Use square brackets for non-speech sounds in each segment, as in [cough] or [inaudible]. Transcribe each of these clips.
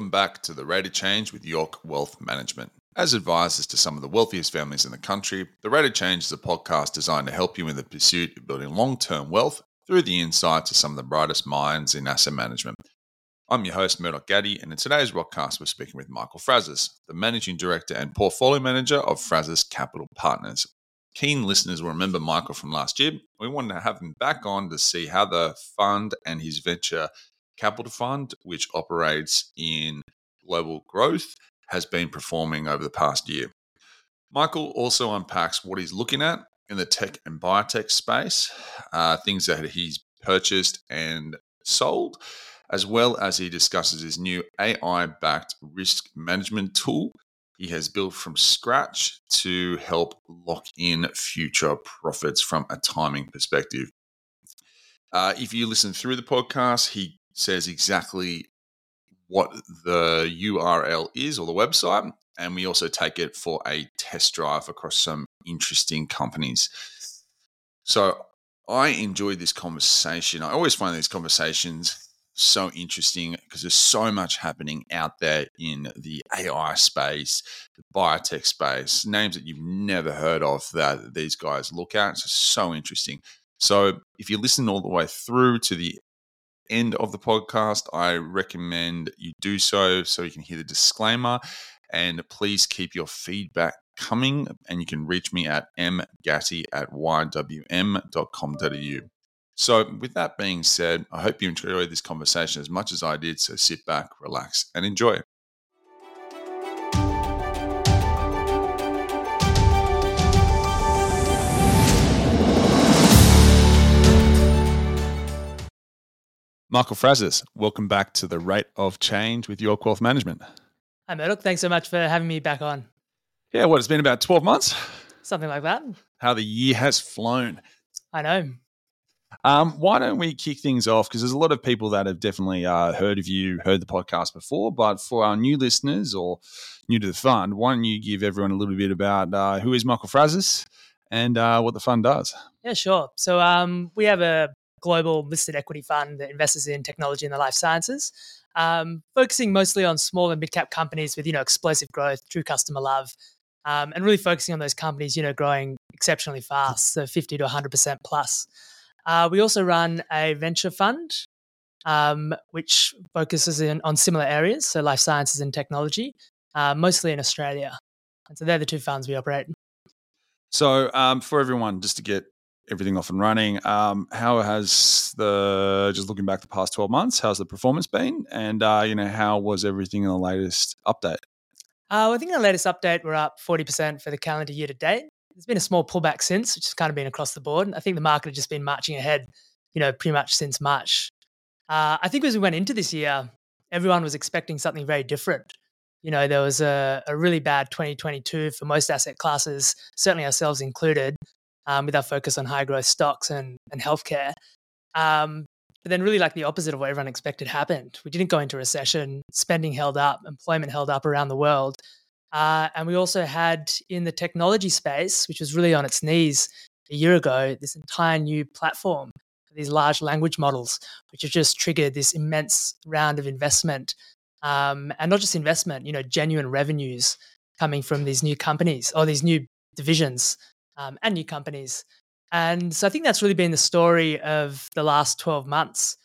welcome back to the Rate of Change with York Wealth Management. As advisors to some of the wealthiest families in the country, the Rate of Change is a podcast designed to help you in the pursuit of building long term wealth through the insights of some of the brightest minds in asset management. I'm your host, Murdoch Gatti, and in today's podcast, we're speaking with Michael Frazis, the Managing Director and Portfolio Manager of Frazis Capital Partners. Keen listeners will remember Michael from last year. We wanted to have him back on to see how the fund and his venture capital fund, which operates in global growth, has been performing over the past year. Michael also unpacks what he's looking at in the tech and biotech space, uh, things that he's purchased and sold, as well as he discusses his new AI backed risk management tool he has built from scratch to help lock in future profits from a timing perspective. Uh, if you listen through the podcast, he says exactly what the URL is or the website. And we also take it for a test drive across some interesting companies. So I enjoyed this conversation. I always find these conversations so interesting because there's so much happening out there in the AI space, the biotech space, names that you've never heard of that these guys look at. It's so interesting. So if you listen all the way through to the end of the podcast, I recommend you do so so you can hear the disclaimer. And please keep your feedback coming. And you can reach me at mgatti at ywm.com.au. So, with that being said, I hope you enjoyed this conversation as much as I did. So, sit back, relax, and enjoy. Michael Frazis, welcome back to the Rate of Change with York Wealth Management. Hi, Murdoch. Thanks so much for having me back on. Yeah, what, it's been about 12 months? Something like that. How the year has flown. I know. Um, why don't we kick things off? Because there's a lot of people that have definitely uh, heard of you, heard the podcast before, but for our new listeners or new to the fund, why don't you give everyone a little bit about uh, who is Michael Frazis and uh, what the fund does? Yeah, sure. So um, we have a global listed equity fund that invests in technology and the life sciences, um, focusing mostly on small and mid cap companies with you know explosive growth, true customer love, um, and really focusing on those companies you know growing exceptionally fast, so fifty to one hundred percent plus. Uh, we also run a venture fund, um, which focuses in, on similar areas, so life sciences and technology, uh, mostly in Australia. And so they're the two funds we operate. So, um, for everyone, just to get everything off and running. Um, how has the just looking back the past twelve months? How's the performance been? And uh, you know, how was everything in the latest update? Uh, I think in the latest update, we're up forty percent for the calendar year to date. There's been a small pullback since, which has kind of been across the board. I think the market has just been marching ahead, you know, pretty much since March. Uh, I think as we went into this year, everyone was expecting something very different. You know, there was a, a really bad 2022 for most asset classes, certainly ourselves included um, with our focus on high growth stocks and, and healthcare. Um, but then, really, like the opposite of what everyone expected happened. We didn't go into recession, spending held up, employment held up around the world. Uh, and we also had in the technology space, which was really on its knees a year ago, this entire new platform these large language models, which have just triggered this immense round of investment. Um, and not just investment, you know, genuine revenues coming from these new companies or these new divisions um, and new companies. And so I think that's really been the story of the last 12 months.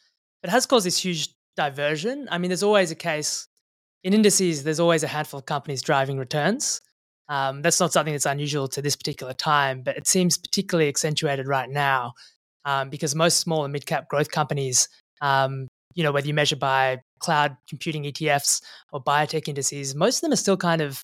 It has caused this huge diversion. I mean, there's always a case in indices, there's always a handful of companies driving returns. Um, that's not something that's unusual to this particular time, but it seems particularly accentuated right now um, because most small and mid cap growth companies, um, you know, whether you measure by cloud computing ETFs or biotech indices, most of them are still kind of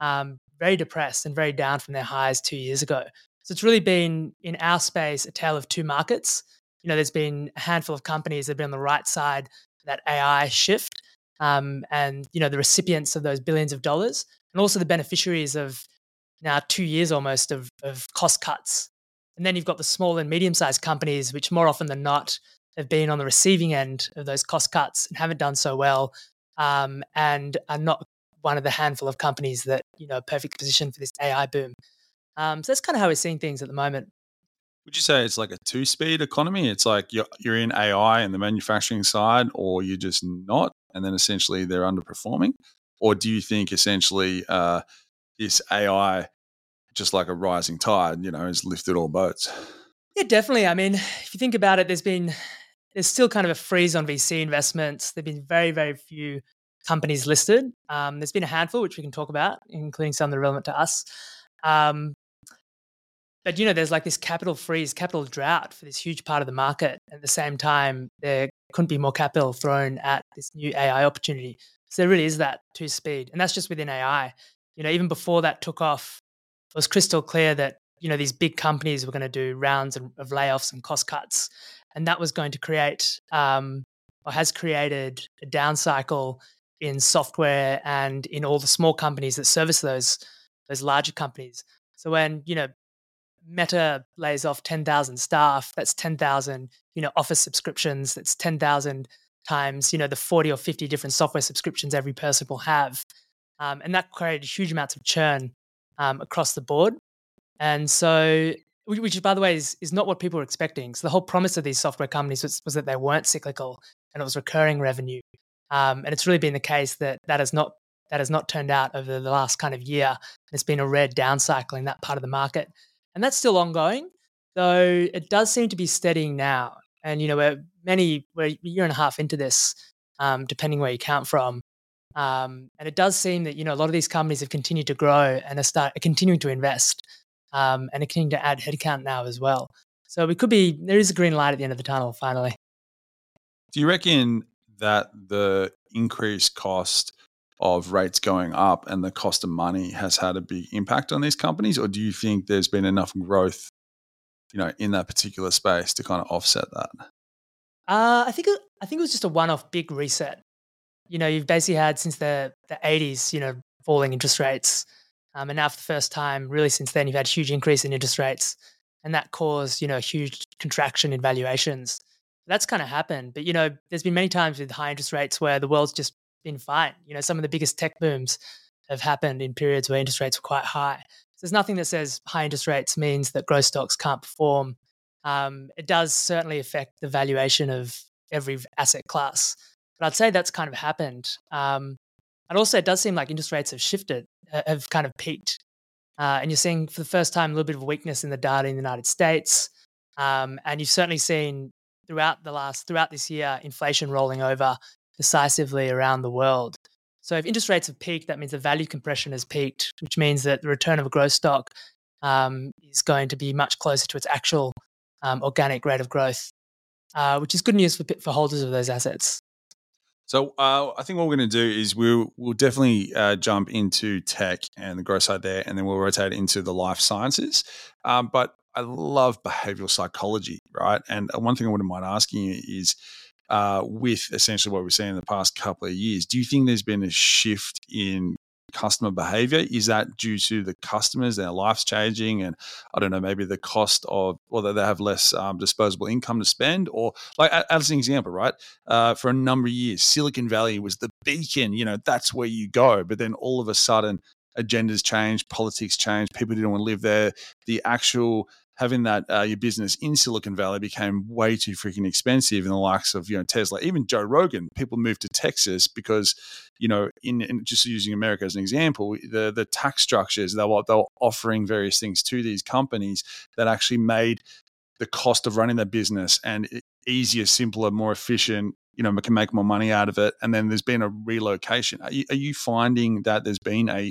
um, very depressed and very down from their highs two years ago. So it's really been in our space a tale of two markets. You know, there's been a handful of companies that have been on the right side of that AI shift, um, and you know the recipients of those billions of dollars, and also the beneficiaries of now two years almost of, of cost cuts. And then you've got the small and medium-sized companies, which more often than not have been on the receiving end of those cost cuts and haven't done so well, um, and are not one of the handful of companies that you know perfect position for this AI boom. Um, so that's kind of how we're seeing things at the moment. Would you say it's like a two speed economy? It's like you're, you're in AI and the manufacturing side, or you're just not, and then essentially they're underperforming? Or do you think essentially uh, this AI, just like a rising tide, you know, has lifted all boats? Yeah, definitely. I mean, [sighs] if you think about it, there's been there's still kind of a freeze on VC investments. There've been very, very few companies listed. Um, there's been a handful, which we can talk about, including some that are relevant to us. Um, but you know, there's like this capital freeze, capital drought for this huge part of the market. At the same time, there couldn't be more capital thrown at this new AI opportunity. So there really is that two speed, and that's just within AI. You know, even before that took off, it was crystal clear that you know these big companies were going to do rounds of, layoffs and cost cuts, and that was going to create um, or has created a down cycle in software and in all the small companies that service those those larger companies. So when you know Meta lays off 10,000 staff, that's 10,000, you know, office subscriptions, that's 10,000 times, you know, the 40 or 50 different software subscriptions every person will have. Um, and that created huge amounts of churn um, across the board. And so, which by the way is, is not what people were expecting. So the whole promise of these software companies was, was that they weren't cyclical and it was recurring revenue. Um, and it's really been the case that that has not that has not turned out over the last kind of year. It's been a red down cycle in that part of the market and that's still ongoing. Though it does seem to be steadying now, and you know we're many we're a year and a half into this, um, depending where you count from, um, and it does seem that you know a lot of these companies have continued to grow and are start are continuing to invest, um, and are continuing to add headcount now as well. So we could be there is a green light at the end of the tunnel finally. Do you reckon that the increased cost of rates going up and the cost of money has had a big impact on these companies, or do you think there's been enough growth, you know, in that particular space to kind of offset that? Uh, I think I think it was just a one-off big reset. You know, you've basically had since the the 80s, you know, falling interest rates, um, and now for the first time, really since then, you've had a huge increase in interest rates, and that caused you know a huge contraction in valuations. That's kind of happened, but you know, there's been many times with high interest rates where the world's just been fine. You know, some of the biggest tech booms have happened in periods where interest rates were quite high. So there's nothing that says high interest rates means that growth stocks can't perform. Um, it does certainly affect the valuation of every asset class, but I'd say that's kind of happened. Um, and also, it does seem like interest rates have shifted, have kind of peaked, uh, and you're seeing for the first time a little bit of weakness in the data in the United States. Um, and you've certainly seen throughout the last throughout this year inflation rolling over decisively around the world. So if interest rates have peaked, that means the value compression has peaked, which means that the return of a growth stock um, is going to be much closer to its actual um, organic rate of growth, uh, which is good news for, for holders of those assets. So uh, I think what we're going to do is we'll we'll definitely uh, jump into tech and the growth side there, and then we'll rotate into the life sciences. Um, but I love behavioral psychology, right? And uh, one thing I wouldn't mind asking you is uh, with essentially what we've seen in the past couple of years. Do you think there's been a shift in customer behavior? Is that due to the customers, their lives changing, and I don't know, maybe the cost of, or that they have less um, disposable income to spend? Or, like, as an example, right? Uh, for a number of years, Silicon Valley was the beacon, you know, that's where you go. But then all of a sudden, agendas change, politics change, people didn't want to live there. The actual having that uh, your business in Silicon Valley became way too freaking expensive in the likes of you know Tesla, even Joe Rogan. People moved to Texas because you know in, in just using America as an example, the the tax structures they were they were offering various things to these companies that actually made the cost of running their business and easier, simpler, more efficient. You know, can make more money out of it. And then there's been a relocation. Are you, are you finding that there's been a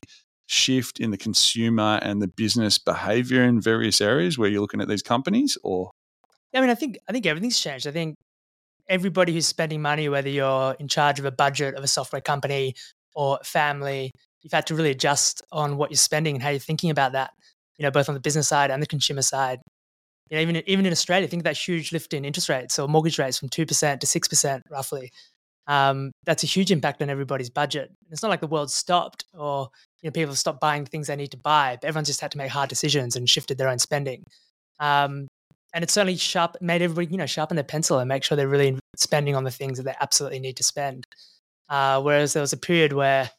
shift in the consumer and the business behavior in various areas where you're looking at these companies or? I mean I think I think everything's changed. I think everybody who's spending money whether you're in charge of a budget of a software company or family you've had to really adjust on what you're spending and how you're thinking about that you know both on the business side and the consumer side. You know even even in Australia think that huge lift in interest rates or mortgage rates from 2% to 6% roughly um, that's a huge impact on everybody's budget. It's not like the world stopped or you know people stopped buying things they need to buy. But everyone's just had to make hard decisions and shifted their own spending. Um, and it's certainly sharp made everybody you know sharpen their pencil and make sure they're really spending on the things that they absolutely need to spend. Uh, whereas there was a period where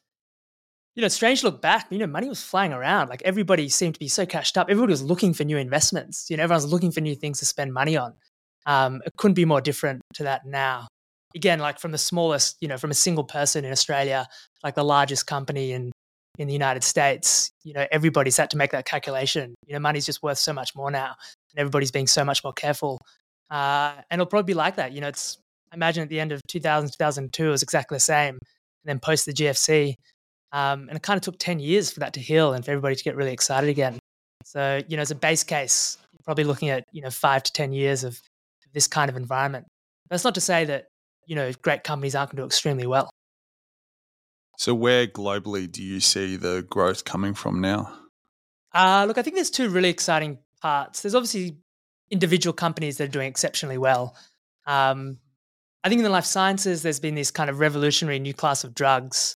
you know, strange look back, you know, money was flying around. Like everybody seemed to be so cashed up. Everybody was looking for new investments. You know, everyone's looking for new things to spend money on. Um, it couldn't be more different to that now. Again, like from the smallest, you know, from a single person in Australia, like the largest company in in the United States, you know, everybody's had to make that calculation. You know, money's just worth so much more now, and everybody's being so much more careful. Uh, and it'll probably be like that. You know, it's I imagine at the end of 2000, 2002, it was exactly the same. And then post the GFC, um, and it kind of took 10 years for that to heal and for everybody to get really excited again. So, you know, as a base case, you're probably looking at, you know, five to 10 years of this kind of environment. That's not to say that, you know, great companies aren't going to do extremely well. So, where globally do you see the growth coming from now? Uh, look, I think there's two really exciting parts. There's obviously individual companies that are doing exceptionally well. Um, I think in the life sciences, there's been this kind of revolutionary new class of drugs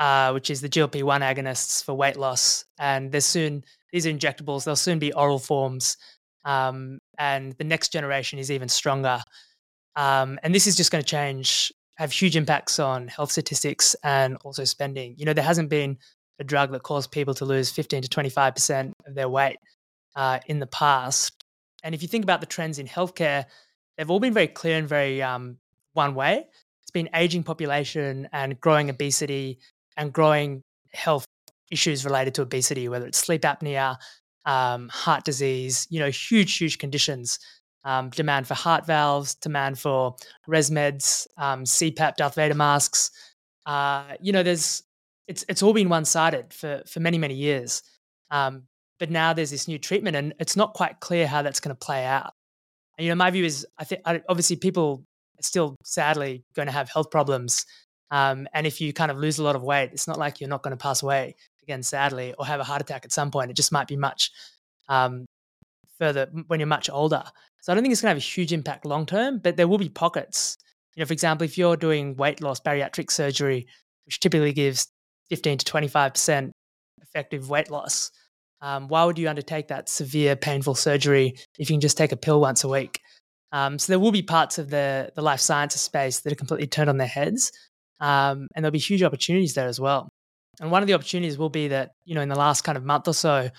uh, which is the GLP 1 agonists for weight loss. And there's soon, these are injectables, they'll soon be oral forms. Um, and the next generation is even stronger. Um, and this is just going to change, have huge impacts on health statistics and also spending. You know, there hasn't been a drug that caused people to lose 15 to 25% of their weight uh, in the past. And if you think about the trends in healthcare, they've all been very clear and very um, one way. It's been aging population and growing obesity and growing health issues related to obesity, whether it's sleep apnea, um, heart disease, you know, huge, huge conditions. Um, demand for heart valves, demand for ResMeds, um, CPAP, Darth Vader masks. Uh, you know, there's it's it's all been one sided for for many many years. Um, but now there's this new treatment, and it's not quite clear how that's going to play out. And, you know, my view is, I think obviously people are still sadly going to have health problems um, and if you kind of lose a lot of weight, it's not like you're not going to pass away again, sadly, or have a heart attack at some point. It just might be much um, further when you're much older. So I don't think it's going to have a huge impact long term, but there will be pockets. You know, for example, if you're doing weight loss bariatric surgery, which typically gives 15 to 25% effective weight loss, um, why would you undertake that severe, painful surgery if you can just take a pill once a week? Um, so there will be parts of the the life sciences space that are completely turned on their heads, um, and there'll be huge opportunities there as well. And one of the opportunities will be that, you know, in the last kind of month or so,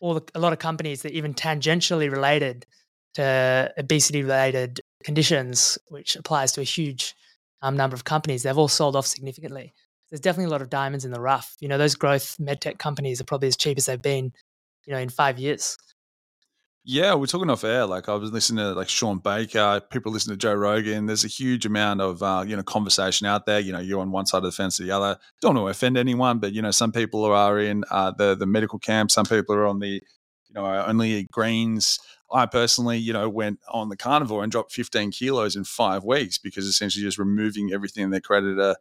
all the, a lot of companies that even tangentially related to obesity related conditions, which applies to a huge um, number of companies, they've all sold off significantly. There's definitely a lot of diamonds in the rough. You know, those growth medtech companies are probably as cheap as they've been, you know, in five years. Yeah, we're talking off air. Like I was listening to like Shawn Baker, people listen to Joe Rogan. There's a huge amount of uh, you know conversation out there. You know, you're on one side of the fence or the other. Don't want to offend anyone, but you know, some people are in uh, the the medical camp. Some people are on the you know only greens. I personally, you know, went on the carnivore and dropped 15 kilos in five weeks because essentially just removing everything that created a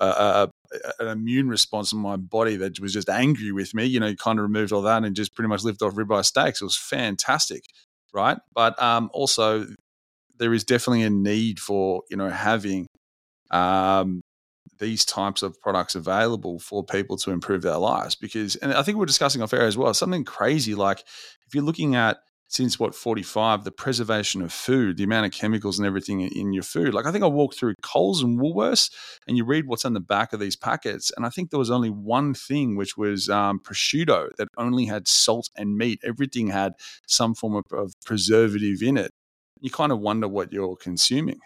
a, an immune response in my body that was just angry with me. You know, kind of removed all that and just pretty much lived off ribeye steaks. It was fantastic, right? But um, also, there is definitely a need for you know having um, these types of products available for people to improve their lives because and i think we're discussing off air as well something crazy like if you're looking at since what 45 the preservation of food the amount of chemicals and everything in your food. Like i think i walked through coles and woolworths and you read what's on the back of these packets and i think there was only one thing which was um, prosciutto that only had salt and meat. Everything had some form of, of preservative in it. You kind of wonder what you're consuming.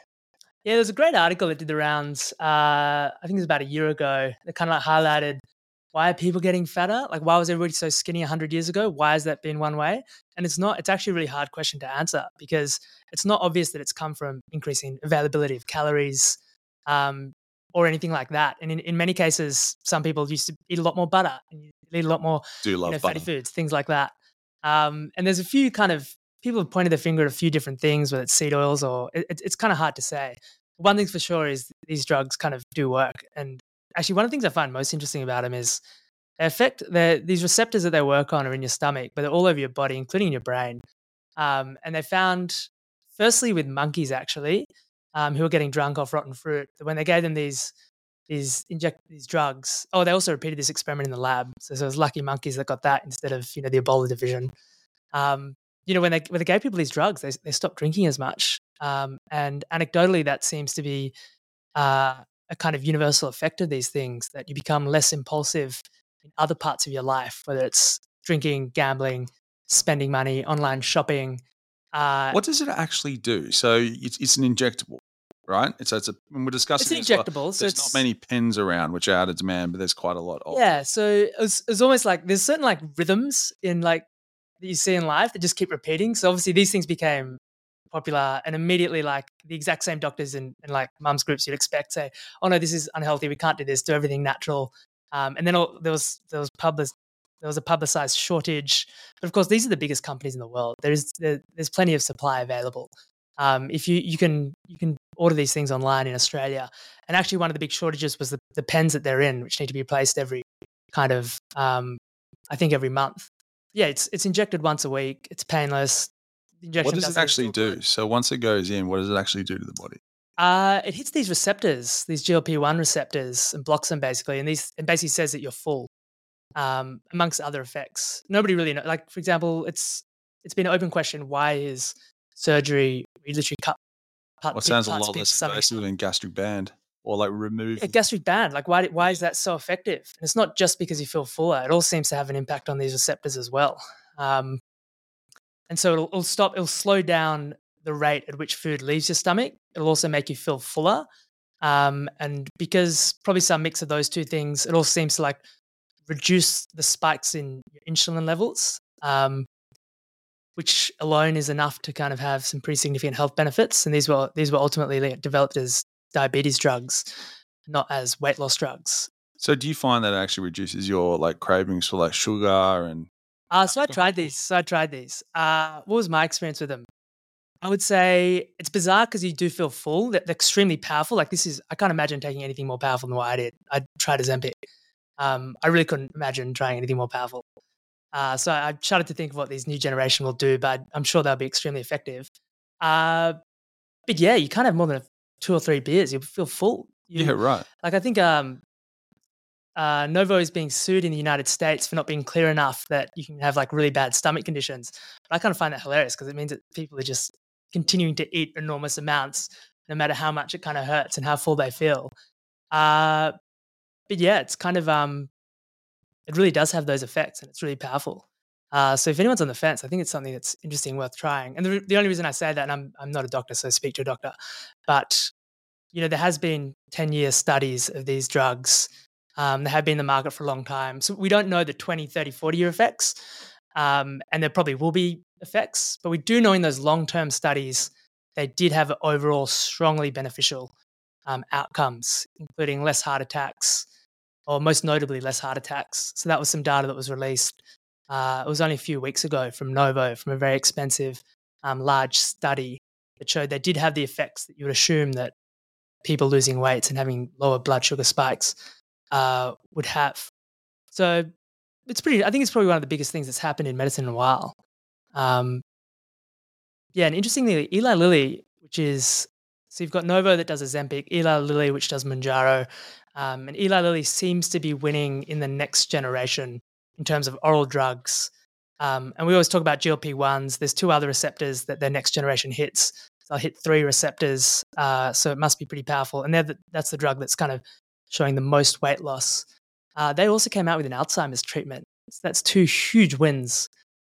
Yeah there's a great article that did the rounds uh, i think it was about a year ago that kind of like highlighted why are people getting fatter? Like, why was everybody so skinny 100 years ago? Why has that been one way? And it's not, it's actually a really hard question to answer because it's not obvious that it's come from increasing availability of calories um, or anything like that. And in, in many cases, some people used to eat a lot more butter and eat a lot more Do you know, fatty foods, things like that. Um, and there's a few kind of people have pointed their finger at a few different things, whether it's seed oils or it, it's kind of hard to say. One thing's for sure is these drugs kind of do work, and actually one of the things I find most interesting about them is they affect these receptors that they work on are in your stomach, but they're all over your body, including your brain. Um, and they found, firstly, with monkeys actually, um, who were getting drunk off rotten fruit, that when they gave them these these inject these drugs. Oh, they also repeated this experiment in the lab. So, so it was lucky monkeys that got that instead of you know the Ebola division. Um, you know when they when they gave people these drugs, they they stopped drinking as much. Um, and anecdotally, that seems to be uh, a kind of universal effect of these things that you become less impulsive in other parts of your life, whether it's drinking, gambling, spending money, online shopping. Uh, what does it actually do? So it's, it's an injectable, right? It's, it's a, when we're discussing it's an injectable. Well, so there's not many pens around which are out of demand, but there's quite a lot of. Yeah. So it's, it's almost like there's certain like rhythms in like that you see in life that just keep repeating. So obviously these things became popular and immediately like the exact same doctors and, and like mums groups you'd expect say, oh no, this is unhealthy. We can't do this. Do everything natural. Um, and then all, there was there was public there was a publicized shortage. But of course, these are the biggest companies in the world. There's there, there's plenty of supply available. Um, if you you can you can order these things online in Australia, and actually one of the big shortages was the, the pens that they're in, which need to be replaced every kind of um, I think every month. Yeah, it's it's injected once a week. It's painless. What does it actually do? So once it goes in, what does it actually do to the body? Uh, it hits these receptors, these GLP one receptors, and blocks them basically, and these and basically says that you're full um, amongst other effects. Nobody really know. Like for example, it's it's been an open question. Why is surgery? We literally cut. cut well, sounds a lot less invasive than gastric band or like remove a gastric band. Like why why is that so effective? And it's not just because you feel fuller. It all seems to have an impact on these receptors as well. Um, and so it'll, it'll stop. It'll slow down the rate at which food leaves your stomach. It'll also make you feel fuller. Um, and because probably some mix of those two things, it all seems to like reduce the spikes in insulin levels, um, which alone is enough to kind of have some pretty significant health benefits. And these were these were ultimately developed as diabetes drugs, not as weight loss drugs. So, do you find that it actually reduces your like cravings for like sugar and? Uh, so I tried these. So I tried these. Uh, what was my experience with them? I would say it's bizarre because you do feel full. They're extremely powerful. Like this is, I can't imagine taking anything more powerful than what I did. I tried Ozempic. Um, I really couldn't imagine trying anything more powerful. Uh, so I started to think of what these new generation will do, but I'm sure they'll be extremely effective. Uh, but yeah, you can't have more than two or three beers. You'll feel full. You, yeah, right. Like I think um, uh, Novo is being sued in the United States for not being clear enough that you can have like really bad stomach conditions. But I kind of find that hilarious because it means that people are just continuing to eat enormous amounts, no matter how much it kind of hurts and how full they feel. Uh, but yeah, it's kind of um, it really does have those effects, and it's really powerful. Uh, so if anyone's on the fence, I think it's something that's interesting, worth trying. And the, the only reason I say that, and I'm I'm not a doctor, so speak to a doctor, but you know there has been ten year studies of these drugs. Um, they have been in the market for a long time, so we don't know the 20, 30, 40 year effects, um, and there probably will be effects, but we do know in those long term studies they did have overall strongly beneficial um, outcomes, including less heart attacks, or most notably less heart attacks. So that was some data that was released. Uh, it was only a few weeks ago from Novo, from a very expensive, um, large study that showed they did have the effects that you would assume that people losing weight and having lower blood sugar spikes uh, would have. So it's pretty. I think it's probably one of the biggest things that's happened in medicine in a while. Um, yeah, and interestingly, Eli Lilly, which is so you've got Novo that does Ozempic, Eli Lilly which does Mounjaro, um, and Eli Lilly seems to be winning in the next generation in terms of oral drugs. Um, and we always talk about GLP ones. There's two other receptors that their next generation hits. They'll hit three receptors, uh, so it must be pretty powerful. And the, that's the drug that's kind of showing the most weight loss. Uh, they also came out with an Alzheimer's treatment. So that's two huge wins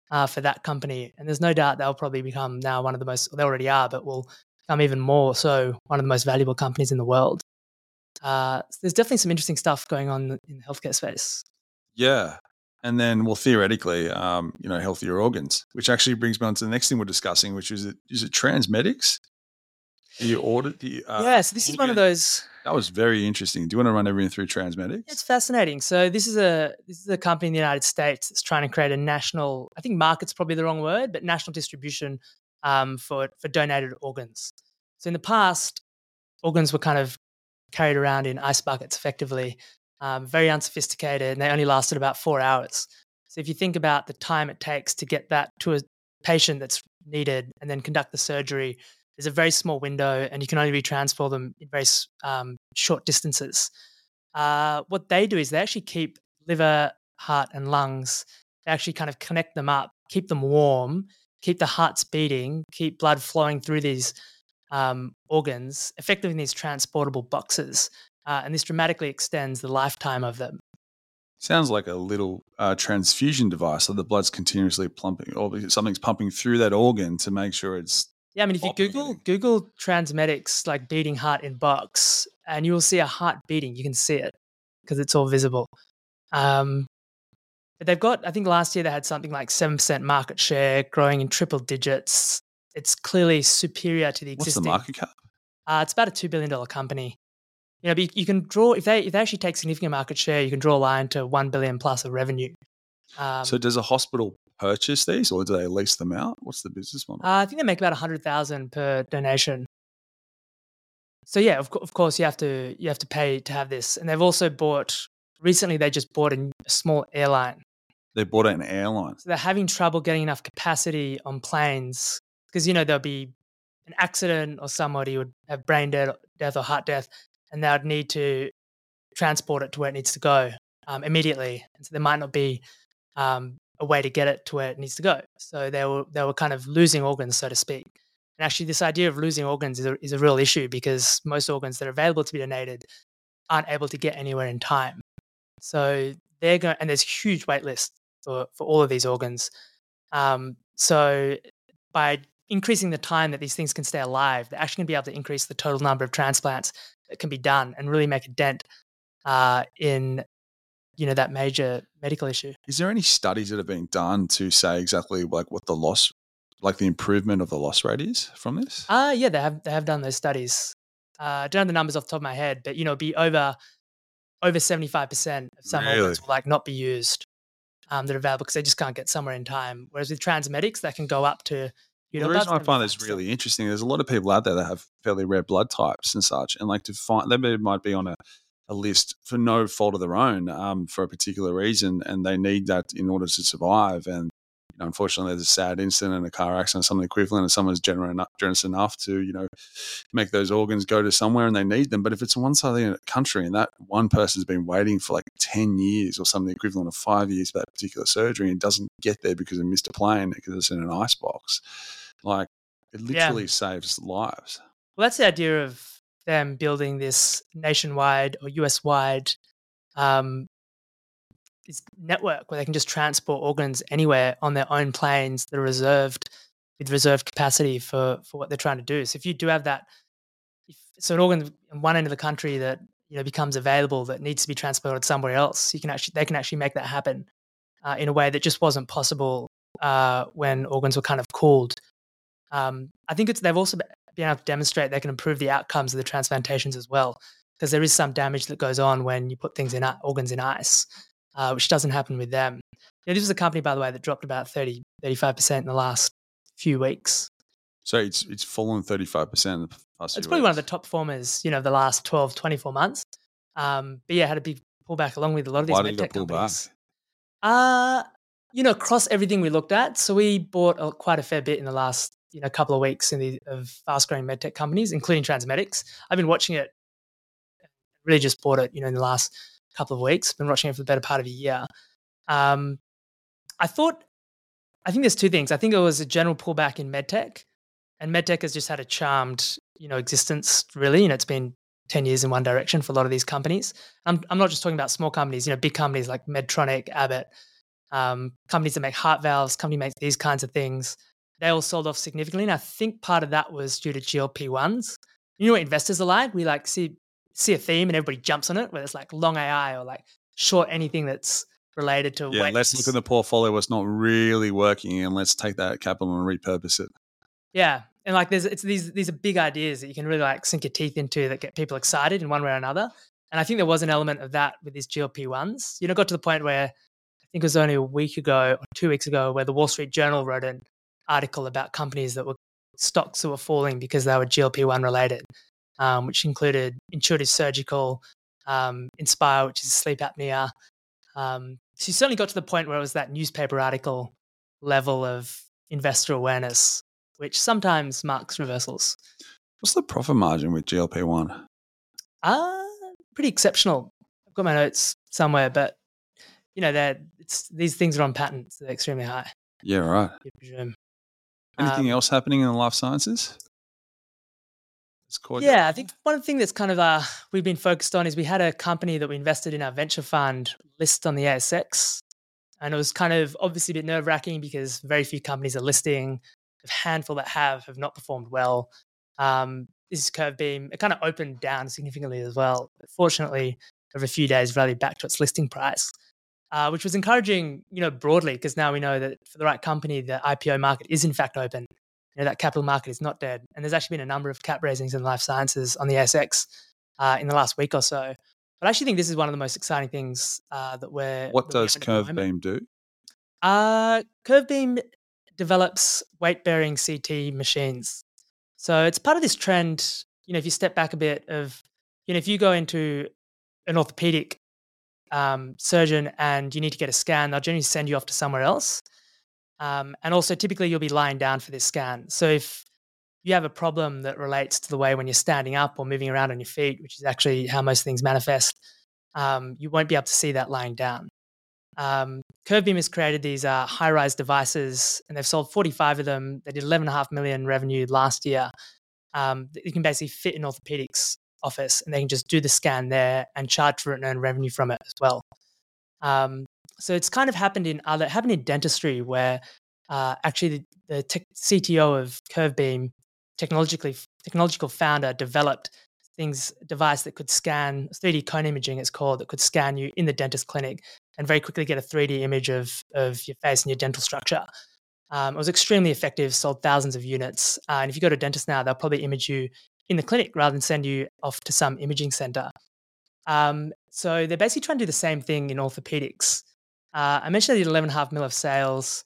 uh, for that company. And there's no doubt they'll probably become now one of the most, they already are, but will become even more so one of the most valuable companies in the world. Uh, so there's definitely some interesting stuff going on in the healthcare space. Yeah. And then, well, theoretically, um, you know, healthier organs, which actually brings me on to the next thing we're discussing, which is it is it transmedics? You audit the? Uh, yeah, so this is one of those. That was very interesting. Do you want to run everything through transmedics? It's fascinating. So this is a this is a company in the United States that's trying to create a national. I think market's probably the wrong word, but national distribution um, for for donated organs. So in the past, organs were kind of carried around in ice buckets effectively, um, very unsophisticated, and they only lasted about four hours. So if you think about the time it takes to get that to a patient that's needed and then conduct the surgery, there's a very small window, and you can only retransport them in very um, short distances. Uh, what they do is they actually keep liver, heart, and lungs. They actually kind of connect them up, keep them warm, keep the hearts beating, keep blood flowing through these um, organs effectively in these transportable boxes. uh, and this dramatically extends the lifetime of them. Sounds like a little uh, transfusion device, so the blood's continuously pumping, or something's pumping through that organ to make sure it's. Yeah, I mean, if you Google Google Transmedics like beating heart in box, and you will see a heart beating. You can see it because it's all visible. Um, but they've got, I think last year they had something like seven percent market share, growing in triple digits. It's clearly superior to the existing. What's the market cap? Uh, it's about a two billion dollar company you know, you can draw if they if they actually take significant market share, you can draw a line to one billion plus of revenue. Um, so does a hospital purchase these, or do they lease them out? What's the business model? Uh, I think they make about a hundred thousand per donation. So yeah, of, of course you have to you have to pay to have this, and they've also bought recently. They just bought a, a small airline. They bought an airline. So they're having trouble getting enough capacity on planes because you know there'll be an accident or somebody would have brain death, death or heart death, and they would need to transport it to where it needs to go um, immediately. And so there might not be um, a way to get it to where it needs to go. So they were they were kind of losing organs, so to speak. And actually, this idea of losing organs is a, is a real issue because most organs that are available to be donated aren't able to get anywhere in time. So they're going, and there's huge wait lists for for all of these organs. Um, so by increasing the time that these things can stay alive, they're actually going to be able to increase the total number of transplants that can be done and really make a dent uh, in you know that major medical issue. Is there any studies that have been done to say exactly like what the loss, like the improvement of the loss rate is from this? Uh yeah, they have they have done those studies. Uh, I don't have the numbers off the top of my head, but you know, be over over seventy five percent of some really? organs will like not be used um, that are available because they just can't get somewhere in time. Whereas with transmedics, that can go up to you know, the reason I find this really interesting, there's a lot of people out there that have fairly rare blood types and such, and like to find they might be on a, a list for no fault of their own um, for a particular reason, and they need that in order to survive. And you know, unfortunately, there's a sad incident, and a car accident, something equivalent, and someone's generous enough, generous enough to you know make those organs go to somewhere, and they need them. But if it's one side of the country, and that one person's been waiting for like ten years or something equivalent of five years for that particular surgery, and doesn't get there because they missed a plane because it's in an ice box like it literally yeah. saves lives. Well, that's the idea of them building this nationwide or US wide um, network where they can just transport organs anywhere on their own planes that are reserved with reserved capacity for for what they're trying to do. So if you do have that, if, so an organ in one end of the country that you know becomes available that needs to be transported somewhere else, you can actually they can actually make that happen uh, in a way that just wasn't possible uh, when organs were kind of cooled um, I think it's they've also been able to demonstrate they can improve the outcomes of the transplantations as well, because there is some damage that goes on when you put things in organs in ice, uh, which doesn't happen with them. Yeah, this was a company, by the way, that dropped about 30, 35% in the last few weeks. So it's it's fallen 35% in the past It's probably weeks. one of the top performers, you know, the last 12, 24 months. Um, but yeah, had a big pullback along with a lot of these Why did it pull companies. back? Uh, you know, across everything we looked at. So we bought a, quite a fair bit in the last you know a couple of weeks in the of fast growing medtech companies, including Transmedics. I've been watching it. Really, just bought it. You know, in the last couple of weeks. Been watching it for the better part of a year. Um, I thought, I think there's two things. I think it was a general pullback in medtech, and medtech has just had a charmed, you know, existence. Really, know, it's been 10 years in one direction for a lot of these companies. I'm, I'm not just talking about small companies, you know, big companies like Medtronic, Abbott, um, companies that make heart valves, company makes these kinds of things they all sold off significantly. And I think part of that was due to GLP ones. You know what investors are like? We like see see a theme and everybody jumps on it, whether it's like long AI or like short anything that's related to yeah. Let's look at the portfolio what's not really working, and let's take that capital and repurpose it. Yeah, and like there's it's these these are big ideas that you can really like sink your teeth into that get people excited in one way or another. And I think there was an element of that with these GLP ones. You know, got to the point where I think it was only a week ago or two weeks ago where the Wall Street Journal wrote an article about companies that were stocks that were falling because they were GLP one related, um, which included Intuitive Surgical, um, Inspire, which is sleep apnea. Um, so you certainly got to the point where it was that newspaper article level of investor awareness, which sometimes marks reversals. What's the profit margin with GLP one? Uh pretty exceptional. I've got my notes somewhere, but you know, these things are on patent, so they're extremely high. Yeah, right. Anything um, else happening in the life sciences? It's called. Yeah, I think one thing that's kind of uh, we've been focused on is we had a company that we invested in our venture fund list on the ASX, and it was kind of obviously a bit nerve wracking because very few companies are listing. A handful that have have not performed well. Um, this Curvebeam it kind of opened down significantly as well. But fortunately, over a few days, rallied back to its listing price, uh, which was encouraging, you know, broadly because now we know that for the right company, the IPO market is in fact open. You know, that capital market is not dead, and there's actually been a number of cap raisings in life sciences on the ASX uh, in the last week or so. But I actually think this is one of the most exciting things uh, that we're. What that does at the Curve. Beam do? Uh, Curvebeam develops weight bearing CT machines. So it's part of this trend. You know, if you step back a bit, of you know, if you go into an orthopedic um, surgeon and you need to get a scan, they'll generally send you off to somewhere else. Um, and also, typically, you'll be lying down for this scan. So if you have a problem that relates to the way when you're standing up or moving around on your feet, which is actually how most things manifest, um, you won't be able to see that lying down. Um, Curvebeam has created these uh, HiRise devices, and they've sold 45 of them. They did 11.5 million revenue last year. Um, you can basically fit in orthopedics office, and they can just do the scan there and charge for it and earn revenue from it as well. Um, so it's kind of happened in other happened in dentistry where uh, actually the, the tech CTO of Curvebeam, technologically technological founder, developed things device that could scan 3D cone imaging. It's called that could scan you in the dentist clinic and very quickly get a 3D image of of your face and your dental structure. Um, it was extremely effective, sold thousands of units. Uh, and if you go to a dentist now, they'll probably image you in the clinic rather than send you off to some imaging center. Um, so they're basically trying to do the same thing in orthopedics. Uh, I mentioned they did 11.5 mil of sales.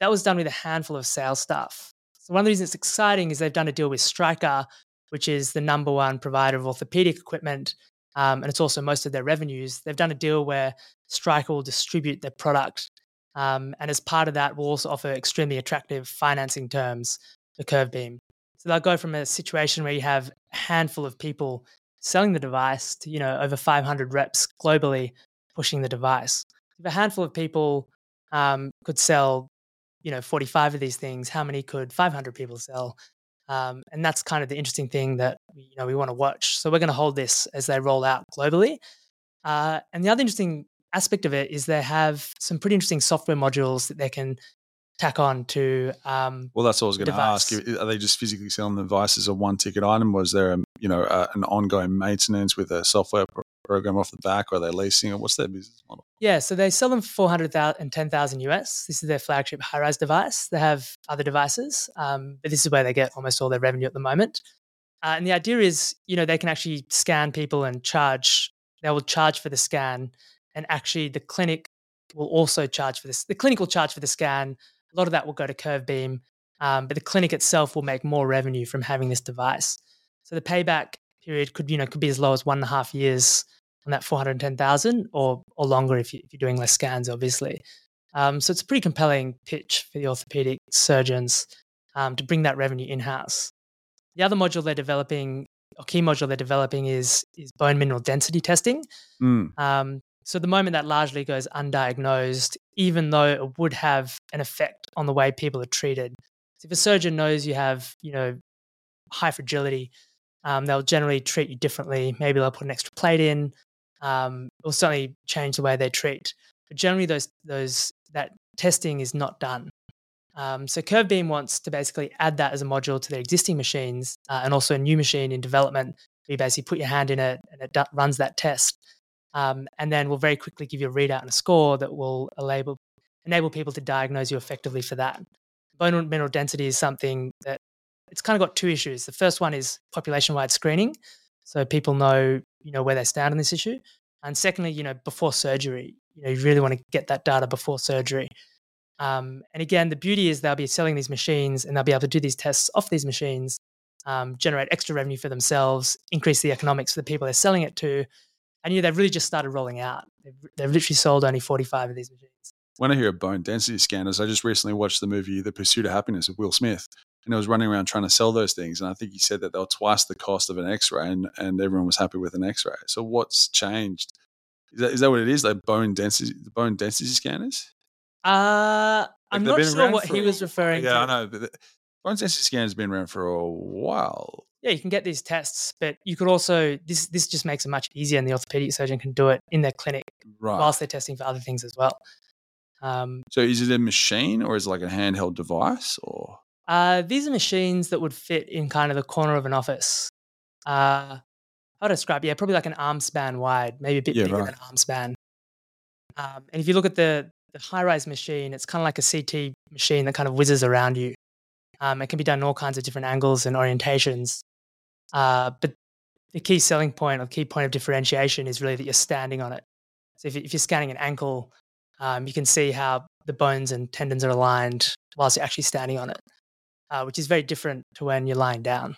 That was done with a handful of sales staff. So one of the reasons it's exciting is they've done a deal with Stryker, which is the number one provider of orthopedic equipment, um, and it's also most of their revenues. They've done a deal where Stryker will distribute their product, um, and as part of that, will also offer extremely attractive financing terms for Curvebeam. So they'll go from a situation where you have a handful of people selling the device to you know over 500 reps globally pushing the device. If a handful of people um, could sell, you know, 45 of these things, how many could 500 people sell? Um, and that's kind of the interesting thing that you know we want to watch. So we're going to hold this as they roll out globally. Uh, and the other interesting aspect of it is they have some pretty interesting software modules that they can tack on to. Um, Well, that's what I was going to ask. Are they just physically selling the device as a one-ticket item? Was there, a, you know, uh, an ongoing maintenance with a software pro- program off the back, or are they leasing it? What's their business model? Yeah, so they sell them for 410,000 US. This is their flagship HiRise device. They have other devices, um, but this is where they get almost all their revenue at the moment. Uh, and the idea is, you know, they can actually scan people and charge, they will charge for the scan. And actually, the clinic will also charge for this. The clinic will charge for the scan. A lot of that will go to Curvebeam, um, but the clinic itself will make more revenue from having this device. So the payback period could, you know, could be as low as one and a half years on that 410,000 or, or longer if, you, if you're doing less scans, obviously. Um, so it's a pretty compelling pitch for the orthopedic surgeons um, to bring that revenue in house. The other module they're developing, or key module they're developing, is, is bone mineral density testing. Mm. Um, so at the moment, that largely goes undiagnosed, even though it would have an effect on the way people are treated. If a surgeon knows you have, you know, high fragility, um, they'll generally treat you differently. Maybe they'll put an extra plate in. Um, it will certainly change the way they treat. But generally, those those that testing is not done. Um, so Curvebeam wants to basically add that as a module to their existing machines uh, and also a new machine in development. You basically put your hand in it and it do- runs that test, um, and then we'll very quickly give you a readout and a score that will enable enable people to diagnose you effectively for that. Bone mineral density is something that it's kind of got two issues. The first one is population wide screening, so people know you know where they stand on this issue, and secondly, you know before surgery, you know you really want to get that data before surgery. Um, and again, the beauty is they'll be selling these machines and they'll be able to do these tests off these machines, um, generate extra revenue for themselves, increase the economics for the people they're selling it to. And you know, they've really just started rolling out. They've, they've literally sold only 45 of these machines. When I hear bone density scanners, I just recently watched the movie The Pursuit of Happyness with Will Smith, and he was running around trying to sell those things. And I think he said that they were twice the cost of an X-ray, and, and everyone was happy with an X-ray. So what's changed? Is that, is that what it is? Like bone density, the bone density scanners? Uh, I'm not sure what he a- was referring Yeah, to. Yeah, I know. But the bone density scanners have been around for a while. yeah, you can get these tests, but you could also this this just makes it much easier, and the orthopedic surgeon can do it in their clinic Right. whilst they're testing for other things as well. Um, so is it a machine or is it like a handheld device or? uh, these are machines that would fit in kind of the corner of an office. Uh, how I describe? Yeah, probably like an arm span wide, maybe a bit Yeah, bigger right. than arm span. Um, and if you look at the the HiRise machine, it's kind of like a CT machine that kind of whizzes around you. Um, it can be done in all kinds of different angles and orientations. Uh, but the key selling point or key point of differentiation is really that you're standing on it. So if, if you're scanning an ankle, um, you can see how the bones and tendons are aligned whilst you're actually standing on it, uh, which is very different to when you're lying down.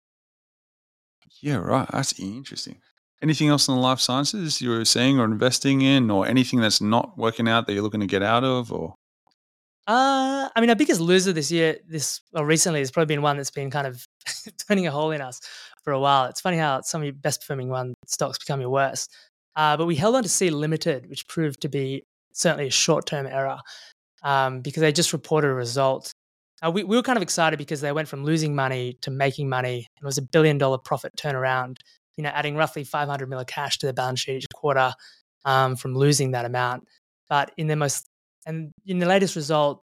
Yeah, right. That's interesting. Anything else in the life sciences you were seeing or investing in, or anything that's not working out that you're looking to get out of, or Uh, I mean, our biggest loser this year, this or recently, has probably been one that's been kind of [laughs] turning a hole in us for a while. It's funny how some of your best performing one stocks become your worst. Uh, but we held on to Sea Limited, which proved to be certainly a short term error um, because they just reported a result. Uh, we, we were kind of excited because they went from losing money to making money. It was a billion dollar profit turnaround, you know, adding roughly 500 mil of cash to their balance sheet each quarter um, from losing that amount. But in their most and in the latest result,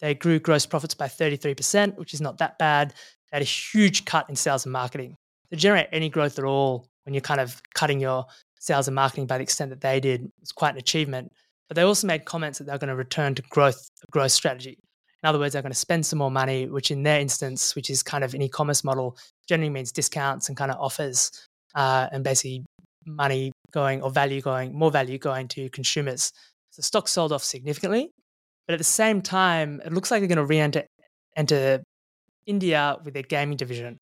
they grew gross profits by 33%, which is not that bad. They had a huge cut in sales and marketing. To generate any growth at all, when you're kind of cutting your sales and marketing by the extent that they did, was quite an achievement. But they also made comments that they're going to return to growth, growth strategy. In other words, they're going to spend some more money, which in their instance, which is kind of an e-commerce model, generally means discounts and kind of offers, uh, and basically money going or value going, more value going to consumers. So stock sold off significantly, but at the same time, it looks like they're going to re-enter enter India with their gaming division.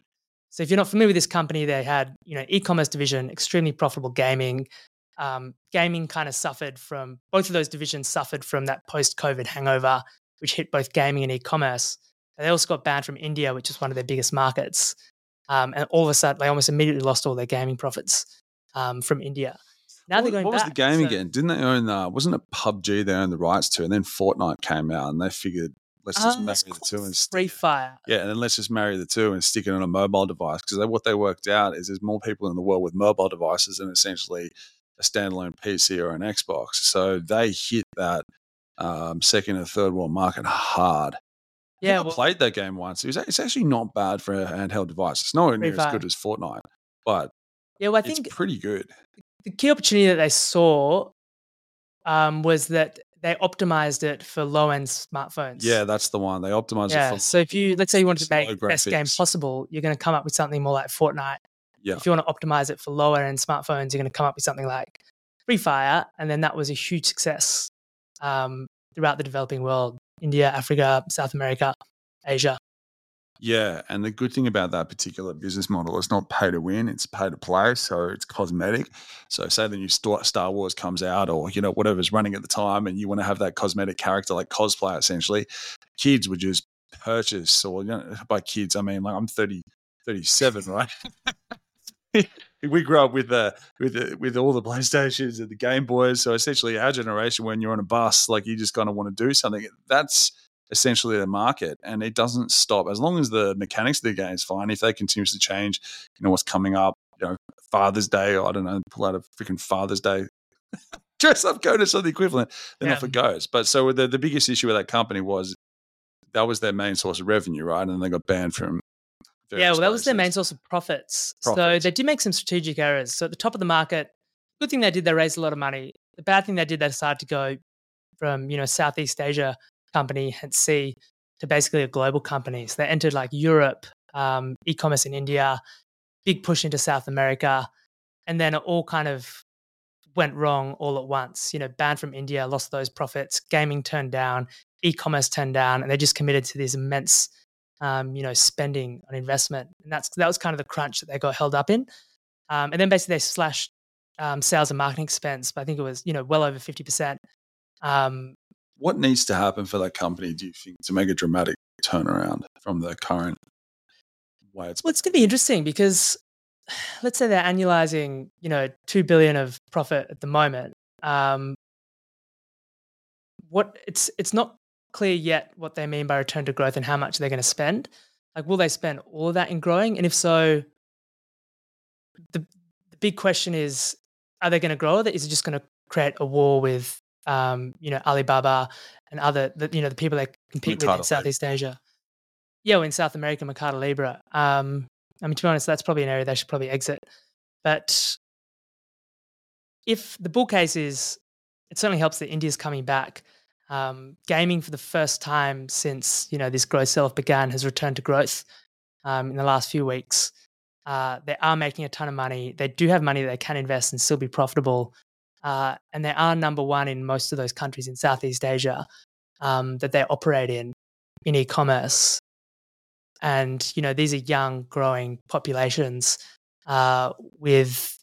So if you're not familiar with this company, they had you know e-commerce division, extremely profitable gaming. Um, gaming kind of suffered from both of those divisions suffered from that post-COVID hangover, which hit both gaming and e-commerce. They also got banned from India, which is one of their biggest markets. Um, and all of a sudden, they almost immediately lost all their gaming profits um, from India. Now what, they're going back. what was the game so- again? Didn't they own? Uh, wasn't it PUBG? They owned the rights to, and then Fortnite came out, and they figured let's just Uh, marry the two and stick Free Fire. Yeah, and then let's just marry the two and stick it on a mobile device because what they worked out is there's more people in the world with mobile devices than essentially a standalone PC or an Xbox. So they hit that um, second and third world market hard. Yeah, I well, played that game once. It was, it's actually not bad for a handheld device. It's nowhere near as good as Fortnite, but yeah. Well, I it's think pretty good. the key opportunity that they saw um, was that they optimized it for low end smartphones. Yeah, that's the one. They optimized yeah. it for So if you let's say you wanted to make the best game possible, you're going to come up with something more like Fortnite. Yeah. If you want to optimize it for lower end smartphones, you're going to come up with something like Free Fire, and then that was a huge success um, throughout the developing world: India, Africa, South America, Asia. Yeah, and the good thing about that particular business model is not pay to win; it's pay to play. So it's cosmetic. So say the new Star Star Wars comes out, or you know whatever's running at the time, and you want to have that cosmetic character like cosplay. Essentially, kids would just purchase, or you know, by kids I mean like I'm 30, 37, right? [laughs] [laughs] we grew up with the with the, with all the PlayStations and the Game Boys. So essentially, our generation, when you're on a bus, like you just kind of want to do something. That's essentially the market, and it doesn't stop as long as the mechanics of the game is fine. If they continuously change, you know what's coming up. You know, Father's Day. I don't know. Pull out a freaking Father's Day. [laughs] Dress up CODIS or the equivalent, then off it goes. But so the, the biggest issue with that company was that was their main source of revenue, right? And then they got banned from. Yeah, well, that was their main source of profits. So they did make some strategic errors. So at the top of the market, good thing they did, they raised a lot of money. The bad thing they did, they decided to go from you know Southeast Asia company and Sea to basically a global company. So they entered like Europe, um, e-commerce in India, big push into South America, and then it all kind of went wrong all at once. You know, banned from India, lost those profits. Gaming turned down, e-commerce turned down, and they just committed to this immense um, you know, spending on investment, and that's that was kind of the crunch that they got held up in. Um, and then basically they slashed um, sales and marketing expense, but I think it was you know well over fifty percent. Um, What needs to happen for that company, do you think, to make a dramatic turnaround from the current way it's well, it's going to be interesting because [sighs] let's say they're annualizing you know two billion of profit at the moment. Um, what it's it's not clear yet what they mean by return to growth and how much they're going to spend. Like, will they spend all of that in growing? And if so, the, the big question is, are they going to grow? Or is it just going to create a war with, um, you know, Alibaba and other, the, you know, the people they compete with in Southeast Asia? Yeah, well, in South America, Mercado Libre. Um, I mean, to be honest, that's probably an area they should probably exit. But if the bull case is, it certainly helps that India's coming back. Um, gaming for the first time since you know this growth sell-off began has returned to growth um, in the last few weeks. Uh, they are making a ton of money. They do have money that they can invest and still be profitable. Uh, and they are number one in most of those countries in Southeast Asia um, that they operate in in e-commerce. And you know these are young, growing populations uh, with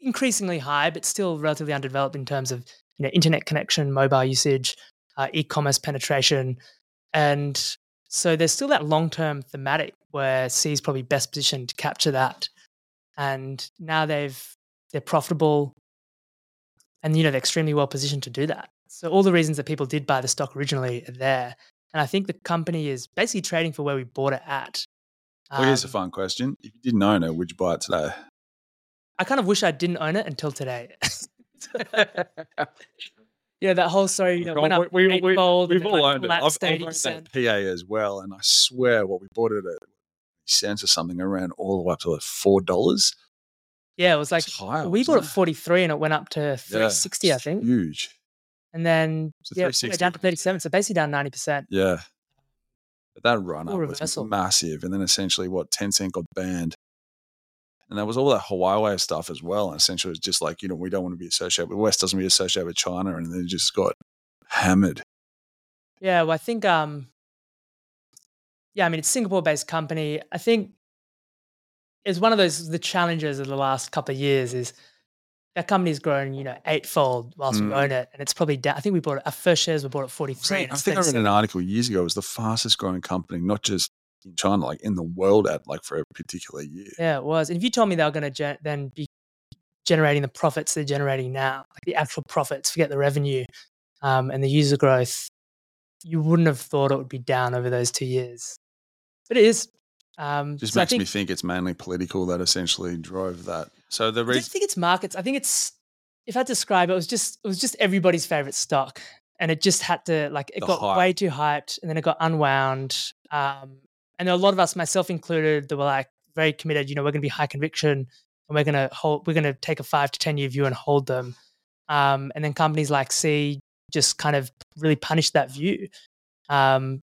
increasingly high, but still relatively undeveloped in terms of you know internet connection, mobile usage, uh, e-commerce penetration, and so there's still that long-term thematic where Sea is probably best positioned to capture that. And now they've they're profitable, and you know they're extremely well positioned to do that. So all the reasons that people did buy the stock originally are there, and I think the company is basically trading for where we bought it at. Well, here's a um fun question: If you didn't own it, would you buy it today? I kind of wish I didn't own it until today. [laughs] [laughs] yeah, that whole story, you know, went up we, we, we, We've all owned it. I've, I've owned that PA as well, and I swear, what we bought it at cents or something around all the way up to like four dollars. Yeah, it was like higher, we bought it forty three, and it went up to three sixty, yeah, I think. Huge. And then so yeah, down to thirty seven, so basically down ninety percent. Yeah. But that run up was massive, and then essentially what Tencent got banned and there was all that Huawei stuff as well. And essentially, it's just like, you know, we don't want to be associated with West, doesn't be associated with China. And then just got hammered. Yeah. Well, I think, um, yeah, I mean, it's Singapore based company. I think it's one of those, the challenges of the last couple of years is that company's grown, you know, eightfold whilst mm. we own it. And it's probably down. I think we bought it, our first shares were bought at 43. I think I read an article years ago. It was the fastest growing company, not just in China, like in the world at like for a particular year. Yeah, it was. And if you told me they were going to gen- then be generating the profits they're generating now, like the actual profits, forget the revenue um, and the user growth, you wouldn't have thought it would be down over those two years. But it is. Um, Just so makes think, me think it's mainly political that essentially drove that. So the reason I think it's markets. I think it's if I describe it, it was just it was just everybody's favorite stock, and it just had to like it got hype. way too hyped, and then it got unwound. Um, and a lot of us, myself included, that were like very committed. You know, we're going to be high conviction, and we're going to hold. We're going to take a five to ten year view and hold them. Um, and then companies like Sea just kind of really punished that view. Um,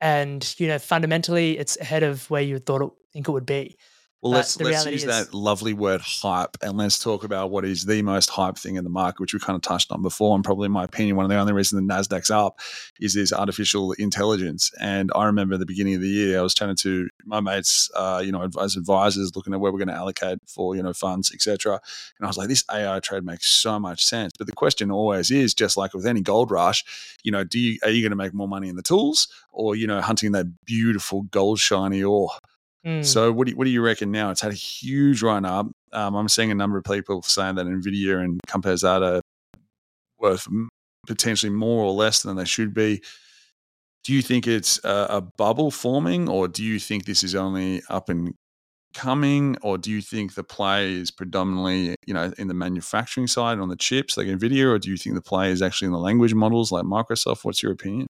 and you know, fundamentally, it's ahead of where you thought it think it would be. Well, let's let's use is, that lovely word hype, and let's talk about what is the most hype thing in the market, which we kind of touched on before, and probably in my opinion, one of the only reasons the Nasdaq's up is this artificial intelligence. And I remember at the beginning of the year, I was chatting to my mates, uh, you know, as advisors, looking at where we're going to allocate for you know funds, etc. And I was like, this AI trade makes so much sense. But the question always is, just like with any gold rush, you know, do you are you going to make more money in the tools, or you know, hunting that beautiful gold shiny ore? Mm. So what do, you, what do you reckon now? It's had a huge run up. Um, I'm seeing a number of people saying that Nvidia and companies are worth potentially more or less than they should be. Do you think it's a, a bubble forming, or do you think this is only up and coming, or do you think the play is predominantly, you know, in the manufacturing side on the chips like Nvidia, or do you think the play is actually in the language models like Microsoft? What's your opinion?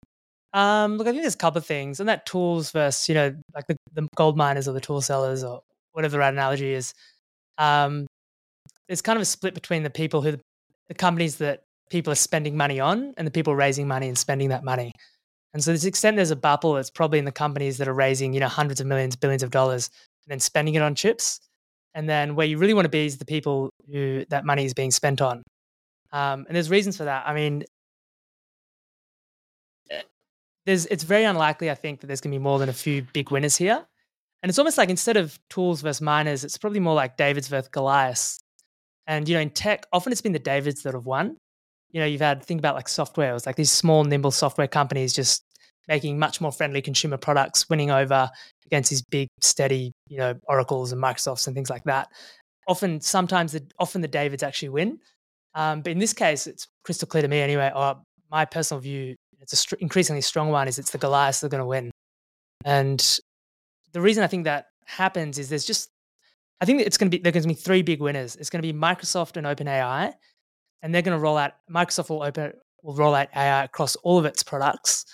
Um, look, I think there's a couple of things, and that tools versus you know like the, the gold miners or the tool sellers or whatever the right analogy is. Um, there's kind of a split between the people who the companies that people are spending money on and the people raising money and spending that money. And so, to this extent, there's a bubble. It's probably in the companies that are raising you know hundreds of millions, billions of dollars, and then spending it on chips. And then where you really want to be is the people who that money is being spent on. Um, and there's reasons for that. I mean, there's it's very unlikely, I think, that there's going to be more than a few big winners here. And it's almost like instead of tools versus miners, it's probably more like Davids versus Goliaths. And you know, in tech, often it's been the Davids that have won. You know, you've had think about like software. It was like these small, nimble software companies just making much more friendly consumer products, winning over against these big, steady, you know, Oracles and Microsofts and things like that. Often, sometimes, the, often the Davids actually win. Um, but in this case, it's crystal clear to me anyway, or my personal view it's a st- increasingly strong one, is it's the Goliaths that are going to win. And the reason I think that happens is there's just I think it's going to be there's going to be three big winners. It's going to be Microsoft and OpenAI, and they're going to roll out. Microsoft will open will roll out AI across all of its products.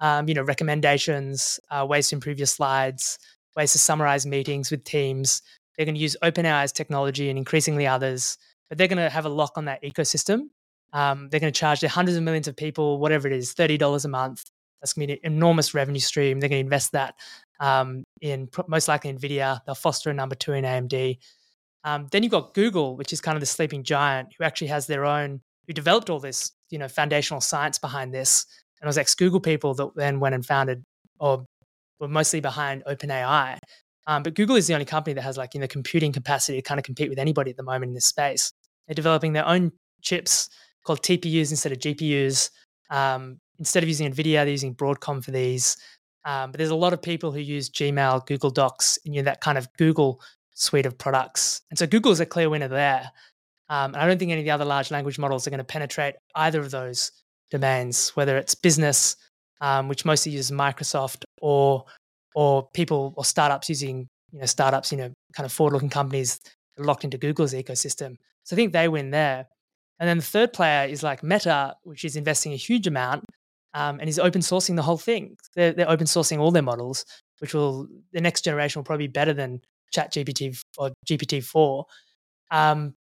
Um, you know, recommendations, uh, ways to improve your slides, ways to summarize meetings with teams. They're going to use OpenAI's technology and increasingly others, but they're going to have a lock on that ecosystem. Um, they're going to charge their hundreds of millions of people, whatever it is, thirty dollars a month. That's going to be an enormous revenue stream. They're going to invest that um, in most likely NVIDIA. They'll foster a number two in AMD. Um, then you've got Google, which is kind of the sleeping giant, who actually has their own, who developed all this, you know, foundational science behind this. And it was ex Google people that then went and founded, or were mostly behind OpenAI. Um, but Google is the only company that has like you know computing capacity to kind of compete with anybody at the moment in this space. They're developing their own chips called TPUs instead of GPUs. Um, instead of using NVIDIA, they're using Broadcom for these. Um, but there's a lot of people who use Gmail, Google Docs, and you know, that kind of Google suite of products. And so Google is a clear winner there. Um, and I don't think any of the other large language models are going to penetrate either of those domains, whether it's business, um, which mostly uses Microsoft, or or people or startups using you know startups, you know, kind of forward-looking companies locked into Google's ecosystem. So I think they win there. And then the third player is like Meta, which is investing a huge amount um, and is open sourcing the whole thing. They're, they're, open sourcing all their models, which will the next generation will probably be better than ChatGPT or GPT four, um,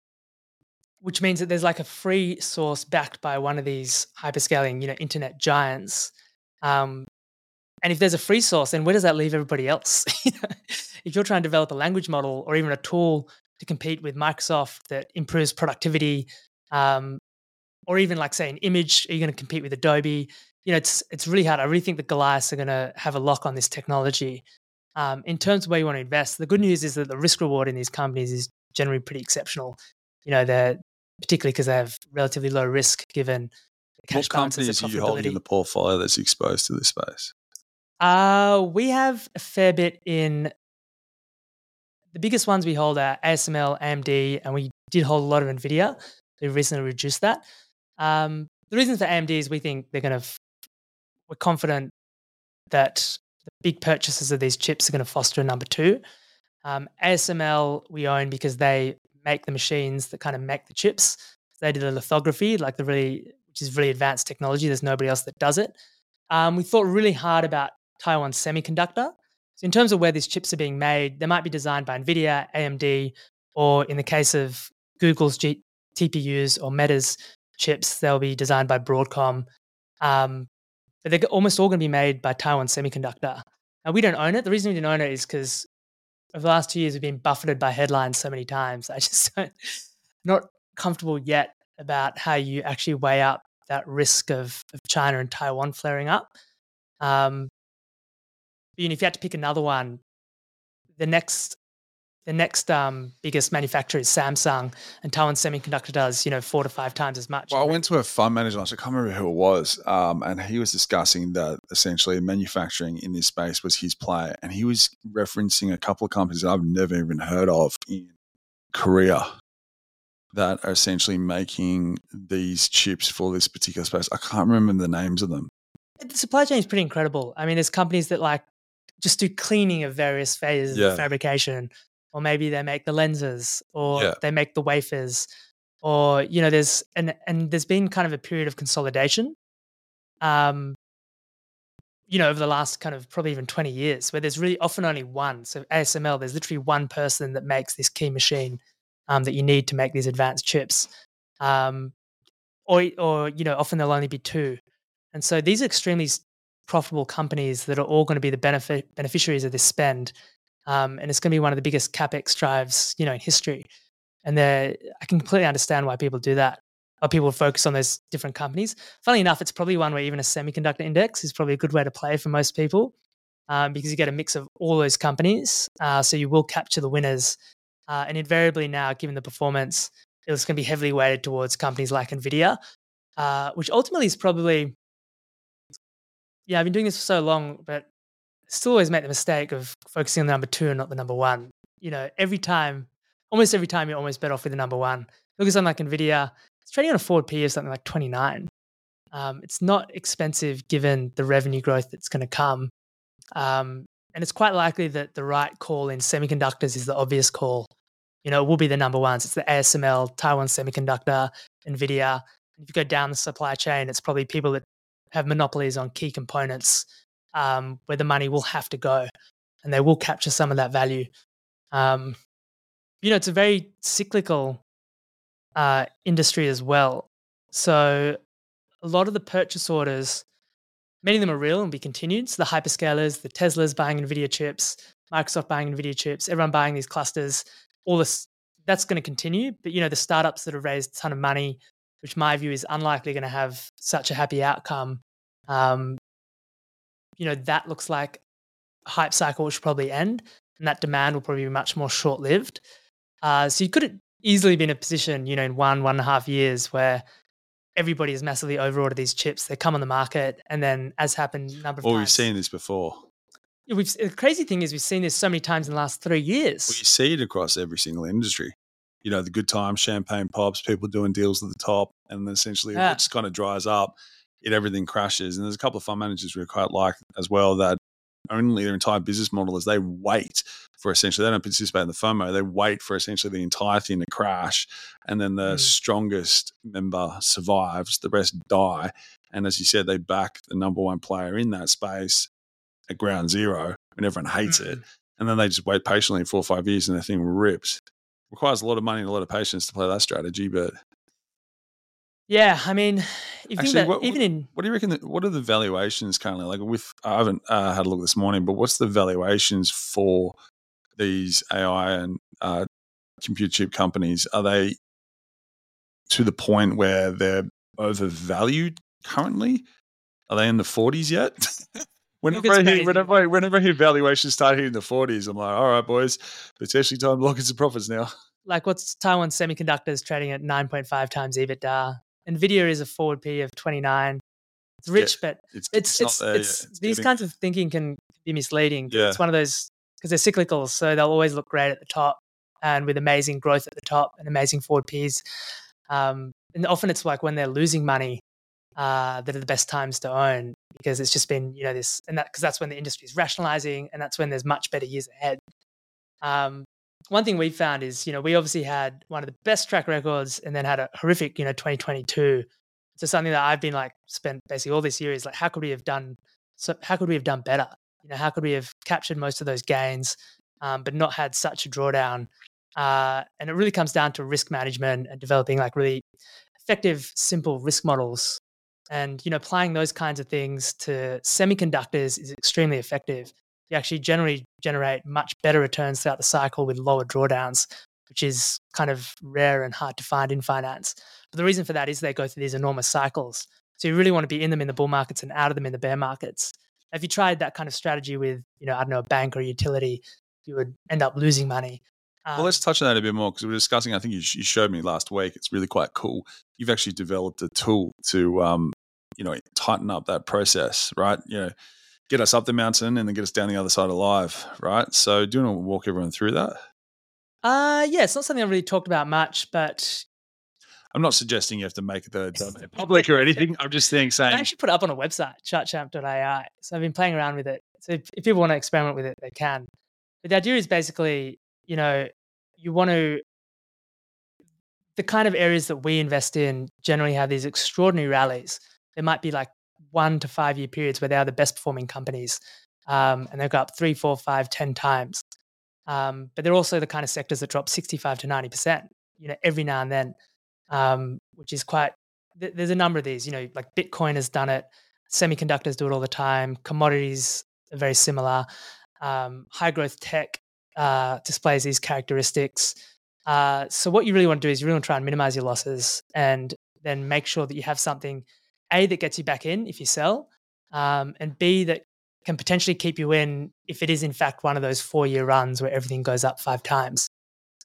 which means that there's like a free source backed by one of these hyperscaling, you know, internet giants. Um, and if there's a free source, then where does that leave everybody else? [laughs] if you're trying to develop a language model or even a tool to compete with Microsoft that improves productivity, um, or even like say an image, are you going to compete with Adobe? you know, it's it's really hard. I really think the Goliaths are going to have a lock on this technology. Um, in terms of where you want to invest, the good news is that the risk reward in these companies is generally pretty exceptional. You know, they're particularly because they have relatively low risk given the cash what companies are you holding in the portfolio that's exposed to this space? Uh, we have a fair bit in the biggest ones we hold are ASML, AMD, and we did hold a lot of NVIDIA. We recently reduced that. Um, the reason for AMD is we think they're going to we're confident that the big purchases of these chips are going to foster a number two. Um, ASML we own because they make the machines that kind of make the chips. They do the lithography, like the really, which is really advanced technology. There's nobody else that does it. Um, we thought really hard about Taiwan Semiconductor. So in terms of where these chips are being made, they might be designed by NVIDIA, AMD, or in the case of Google's G- TPUs or Meta's chips, they'll be designed by Broadcom. Um, but they're almost all going to be made by Taiwan Semiconductor. Now, we don't own it. The reason we don't own it is because over the last two years, we've been buffeted by headlines so many times. I [laughs] just don't, not comfortable yet about how you actually weigh up that risk of, of China and Taiwan flaring up. Um, and if you had to pick another one, the next the next um, biggest manufacturer is Samsung, and Taiwan Semiconductor does you know four to five times as much. Well, I went to a fund manager. I can't remember who it was, um, and he was discussing that essentially manufacturing in this space was his play, and he was referencing a couple of companies that I've never even heard of in Korea that are essentially making these chips for this particular space. I can't remember the names of them. The supply chain is pretty incredible. I mean, there's companies that like just do cleaning of various phases yeah. of fabrication or maybe they make the lenses or yeah. they make the wafers or you know there's and and there's been kind of a period of consolidation um you know over the last kind of probably even 20 years where there's really often only one so asml there's literally one person that makes this key machine um, that you need to make these advanced chips um, or or you know often there'll only be two and so these are extremely profitable companies that are all going to be the benefit beneficiaries of this spend um, and it's going to be one of the biggest capex drives you know in history. And I can completely understand why people do that. Why people focus on those different companies. Funnily enough, it's probably one where even a semiconductor index is probably a good way to play for most people um, because you get a mix of all those companies. Uh, so you will capture the winners. Uh, and invariably now, given the performance, it's going to be heavily weighted towards companies like NVIDIA, uh, which ultimately is probably, yeah, I've been doing this for so long, but still always make the mistake of focusing on the number two and not the number one. You know, every time, almost every time, you're almost better off with the number one. Look at something like Nvidia; it's trading on a forward P of something like 29. Um, it's not expensive given the revenue growth that's going to come, um, and it's quite likely that the right call in semiconductors is the obvious call you know, it will be the number ones. It's the ASML, Taiwan Semiconductor, Nvidia. If you go down the supply chain, it's probably people that have monopolies on key components um, where the money will have to go, and they will capture some of that value. Um, you know, it's a very cyclical uh, industry as well. So a lot of the purchase orders, many of them are real and be continued. So the hyperscalers, the Teslas buying NVIDIA chips, Microsoft buying NVIDIA chips, everyone buying these clusters, all this, that's going to continue. But, you know, the startups that have raised a ton of money, which my view is unlikely going to have such a happy outcome, um, you know, that looks like a hype cycle which will probably end and that demand will probably be much more short lived. Uh, so you could easily be in a position, you know, in one, one and a half years where everybody has massively overordered these chips. They come on the market, and then, as happened a number of well, times, we've seen this before. We've the crazy thing is we've seen this so many times in the last three years. Well, you see it across every single industry. You know, the good times, champagne pops, people doing deals at the top, and then essentially Yeah. it just kind of dries up. It everything crashes. And there's a couple of fund managers we quite like as well that only their entire business model is they wait for essentially they don't participate in the FOMO. They wait for essentially the entire thing to crash, and then the Mm. strongest member survives. The rest die. And as you said, they back the number one player in that space at ground zero, and everyone hates it. And then they just wait patiently four or five years, and the thing rips. Requires a lot of money and a lot of patience to play that strategy, but Yeah, I mean, you think Actually, about what- even in What do you reckon? That, what are the valuations currently? Like with, I haven't uh, had a look this morning, but what's the valuations for these AI and uh, compute chip companies? Are they to the point where they're overvalued currently? Are they in the forties yet? [laughs] Whenever I, hear, whenever, I, whenever I hear valuations start hitting the 40s, I'm like, all right, boys, potentially time to lock in some profits now. like what's Taiwan Semiconductors trading at 9.5 times EBITDA. Nvidia is a forward P of 29. It's rich, but It's it's it's, there yet. it's, It's these kinds of thinking can be misleading. Yeah. It's one of those because they're cyclical, so they'll always look great at the top and with amazing growth at the top and amazing forward Ps. Um, and often it's like when they're losing money uh, that are the best times to own because it's just been you know this and that because that's when the industry is rationalizing and that's when there's much better years ahead. Um, one thing we found is you know we obviously had one of the best track records and then had a horrific you know 2022 so something that i've been like spent basically all this year is like how could we have done so how could we have done better? You know how could we have captured most of those gains um, but not had such a drawdown? Uh, and it really comes down to risk management and developing like really effective simple risk models. And you know applying those kinds of things to semiconductors is extremely effective you actually generally generate much better returns throughout the cycle with lower drawdowns, which is kind of rare and hard to find in finance. But the reason for that is they go through these enormous cycles. So you really want to be in them in the bull markets and out of them in the bear markets. If you tried that kind of strategy with, you know, I don't know, a bank or a utility, you would end up losing money. Um, Well, let's touch on that a bit more because we were discussing. I think you, sh- you showed me last week. It's really quite cool. You've actually developed a tool to, um, you know, tighten up that process, right? You know, get us up the mountain and then get us down the other side alive, right? So, do you want to walk everyone through that? uh, yeah, it's not something I've really talked about much, but I'm not suggesting you have to make the public or anything. I'm just saying, I actually put it up on a website, chartchamp.ai. So I've been playing around with it. So if, if people want to experiment with it, they can. But the idea is basically, you know, you want to, the kind of areas that we invest in generally have these extraordinary rallies. There might be like one to five year periods where they are the best performing companies um, and they've got up three, four, five, ten times. Um, but they're also the kind of sectors that drop 65 to 90%, you know, every now and then, um, which is quite th- there's a number of these. You know, like Bitcoin has done it, semiconductors do it all the time, commodities are very similar. Um, high growth tech uh, displays these characteristics. Uh, so what you really want to do is you really want to try and minimize your losses and then make sure that you have something a that gets you back in if you sell, um, and b that can potentially keep you in if it is in fact one of those four year runs where everything goes up five times,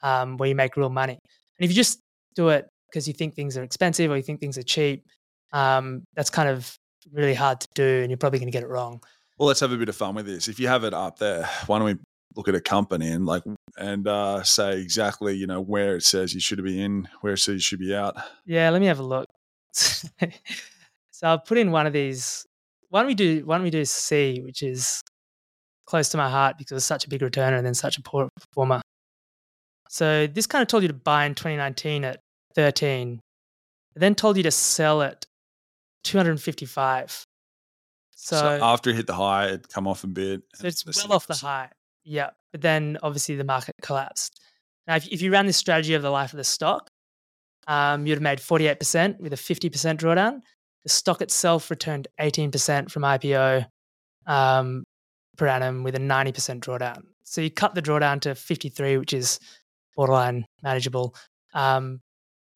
um, where you make real money. And if you just do it because you think things are expensive or you think things are cheap, um, that's kind of really hard to do, and you're probably going to get it wrong. Well, let's have a bit of fun with this. If you have it up there, why don't we look at a company and like and uh, say exactly you know where it says you should be in, where it says you should be out. Yeah, let me have a look. [laughs] so I'll put in one of these. Why don't we do? Why don't we do Sea, which is close to my heart because it's such a big returner and then such a poor performer. So this kind of told you to buy in 2019 at 13, then told you to sell at 255. So, So, after it hit the high, it come off a bit. so it's well off the high. Yeah. But then obviously the market collapsed. Now, if, if you ran this strategy over the life of the stock, um, you'd have made 48% with a 50% drawdown. The stock itself returned 18% from IPO um, per annum with a 90% drawdown. So you cut the drawdown to 53, which is borderline manageable. Um,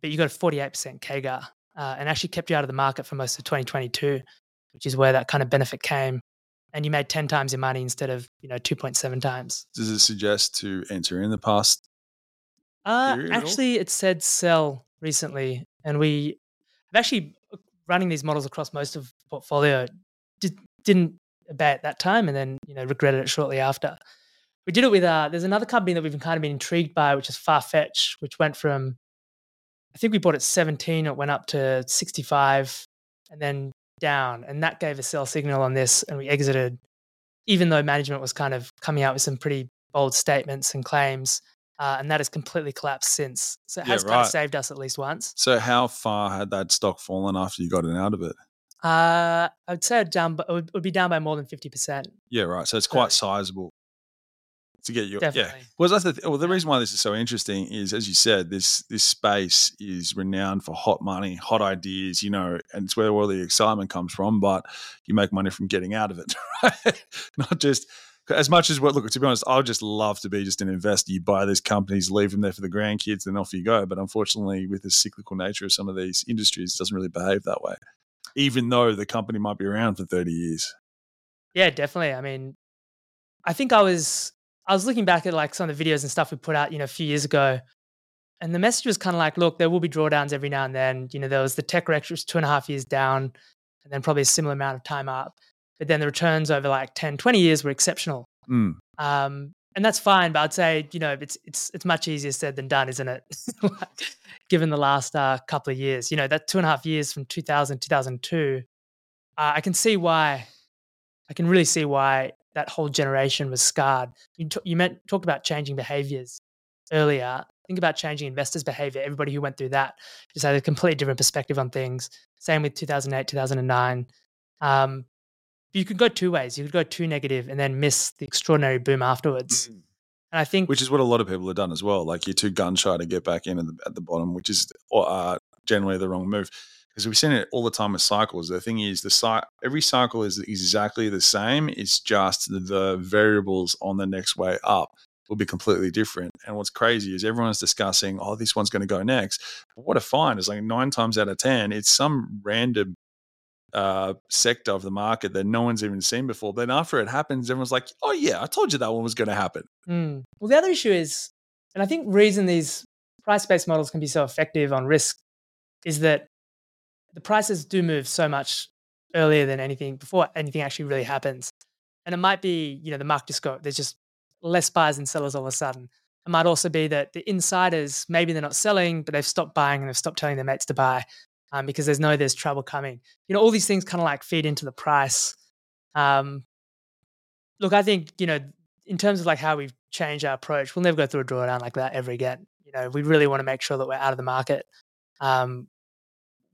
but you got a 48% CAGR uh, and actually kept you out of the market for most of 2022, which is where that kind of benefit came. And you made 10 times your money instead of, you know, 2.7 times. Does it suggest to enter in the past? Uh, period at all? actually, it said sell recently, and we have actually running these models across most of the portfolio. Did, didn't obey at that time, and then you know regretted it shortly after. We did it with uh, there's another company that we've kind of been intrigued by, which is Farfetch, which went from I think we bought at 17, it went up to 65, and then down, and that gave a sell signal on this, and we exited, even though management was kind of coming out with some pretty bold statements and claims uh, and that has completely collapsed since. So it Yeah, has kind of saved us at least once. So, how far had that stock fallen after you got it out of it? Uh, I would say it down, but it would, it would be down by more than fifty percent. Yeah, right. So it's So- quite sizable to get your yeah. Well, that's the th- well. The reason why this is so interesting is, as you said, this this space is renowned for hot money, hot ideas. You know, and it's where all the excitement comes from. But you make money from getting out of it, [laughs] right? Not just as much as what. Look, to be honest, I would just love to be just an investor. You buy these companies, leave them there for the grandkids, and off you go. But unfortunately, with the cyclical nature of some of these industries, doesn't really behave that way. Even though the company might be around for thirty years. Yeah, definitely. I mean, I think I was I was looking back at like some of the videos and stuff we put out, you know, a few years ago, and the message was kind of like, look, there will be drawdowns every now and then. You know, there was the tech correction was two and a half years down, and then probably a similar amount of time up. But then the returns over like 10, 20 years were exceptional. Mm. Um, and that's fine, but I'd say you know it's it's it's much easier said than done, isn't it? [laughs] like, given the last uh, couple of years, you know that two and a half years from 2000 2002, uh, I can see why. I can really see why that whole generation was scarred. You, t- you meant talked about changing behaviors earlier. Think about changing investors' behavior. Everybody who went through that just had a completely different perspective on things. Same with 2008, 2009. Um, you could go two ways. You could go too negative and then miss the extraordinary boom afterwards. And I think which is what a lot of people have done as well. Like you're too gun shy to get back in at the, at the bottom, which is uh, generally the wrong move. Because we've seen it all the time with cycles. The thing is, the cy- every cycle is exactly the same. It's just the, variables on the next way up will be completely different. And what's crazy is everyone's discussing, oh, this one's going to go next. But what I find is like nine times out of ten, it's some random uh, sector of the market that no one's even seen before. Then after it happens, everyone's like, oh yeah, I told you that one was going to happen. Mm. Well, the other issue is, and I think reason these price-based models can be so effective on risk is that the prices do move so much earlier than anything before anything actually really happens. And it might be, you know, the market just go, there's just less buyers and sellers all of a sudden. It might also be that the insiders, maybe they're not selling, but they've stopped buying and they've stopped telling their mates to buy um, because there's no there's trouble coming. You know, all these things kind of like feed into the price. Um, look, I think, you know, in terms of like how we've changed our approach, we'll never go through a drawdown like that ever again. You know, we really want to make sure that we're out of the market um,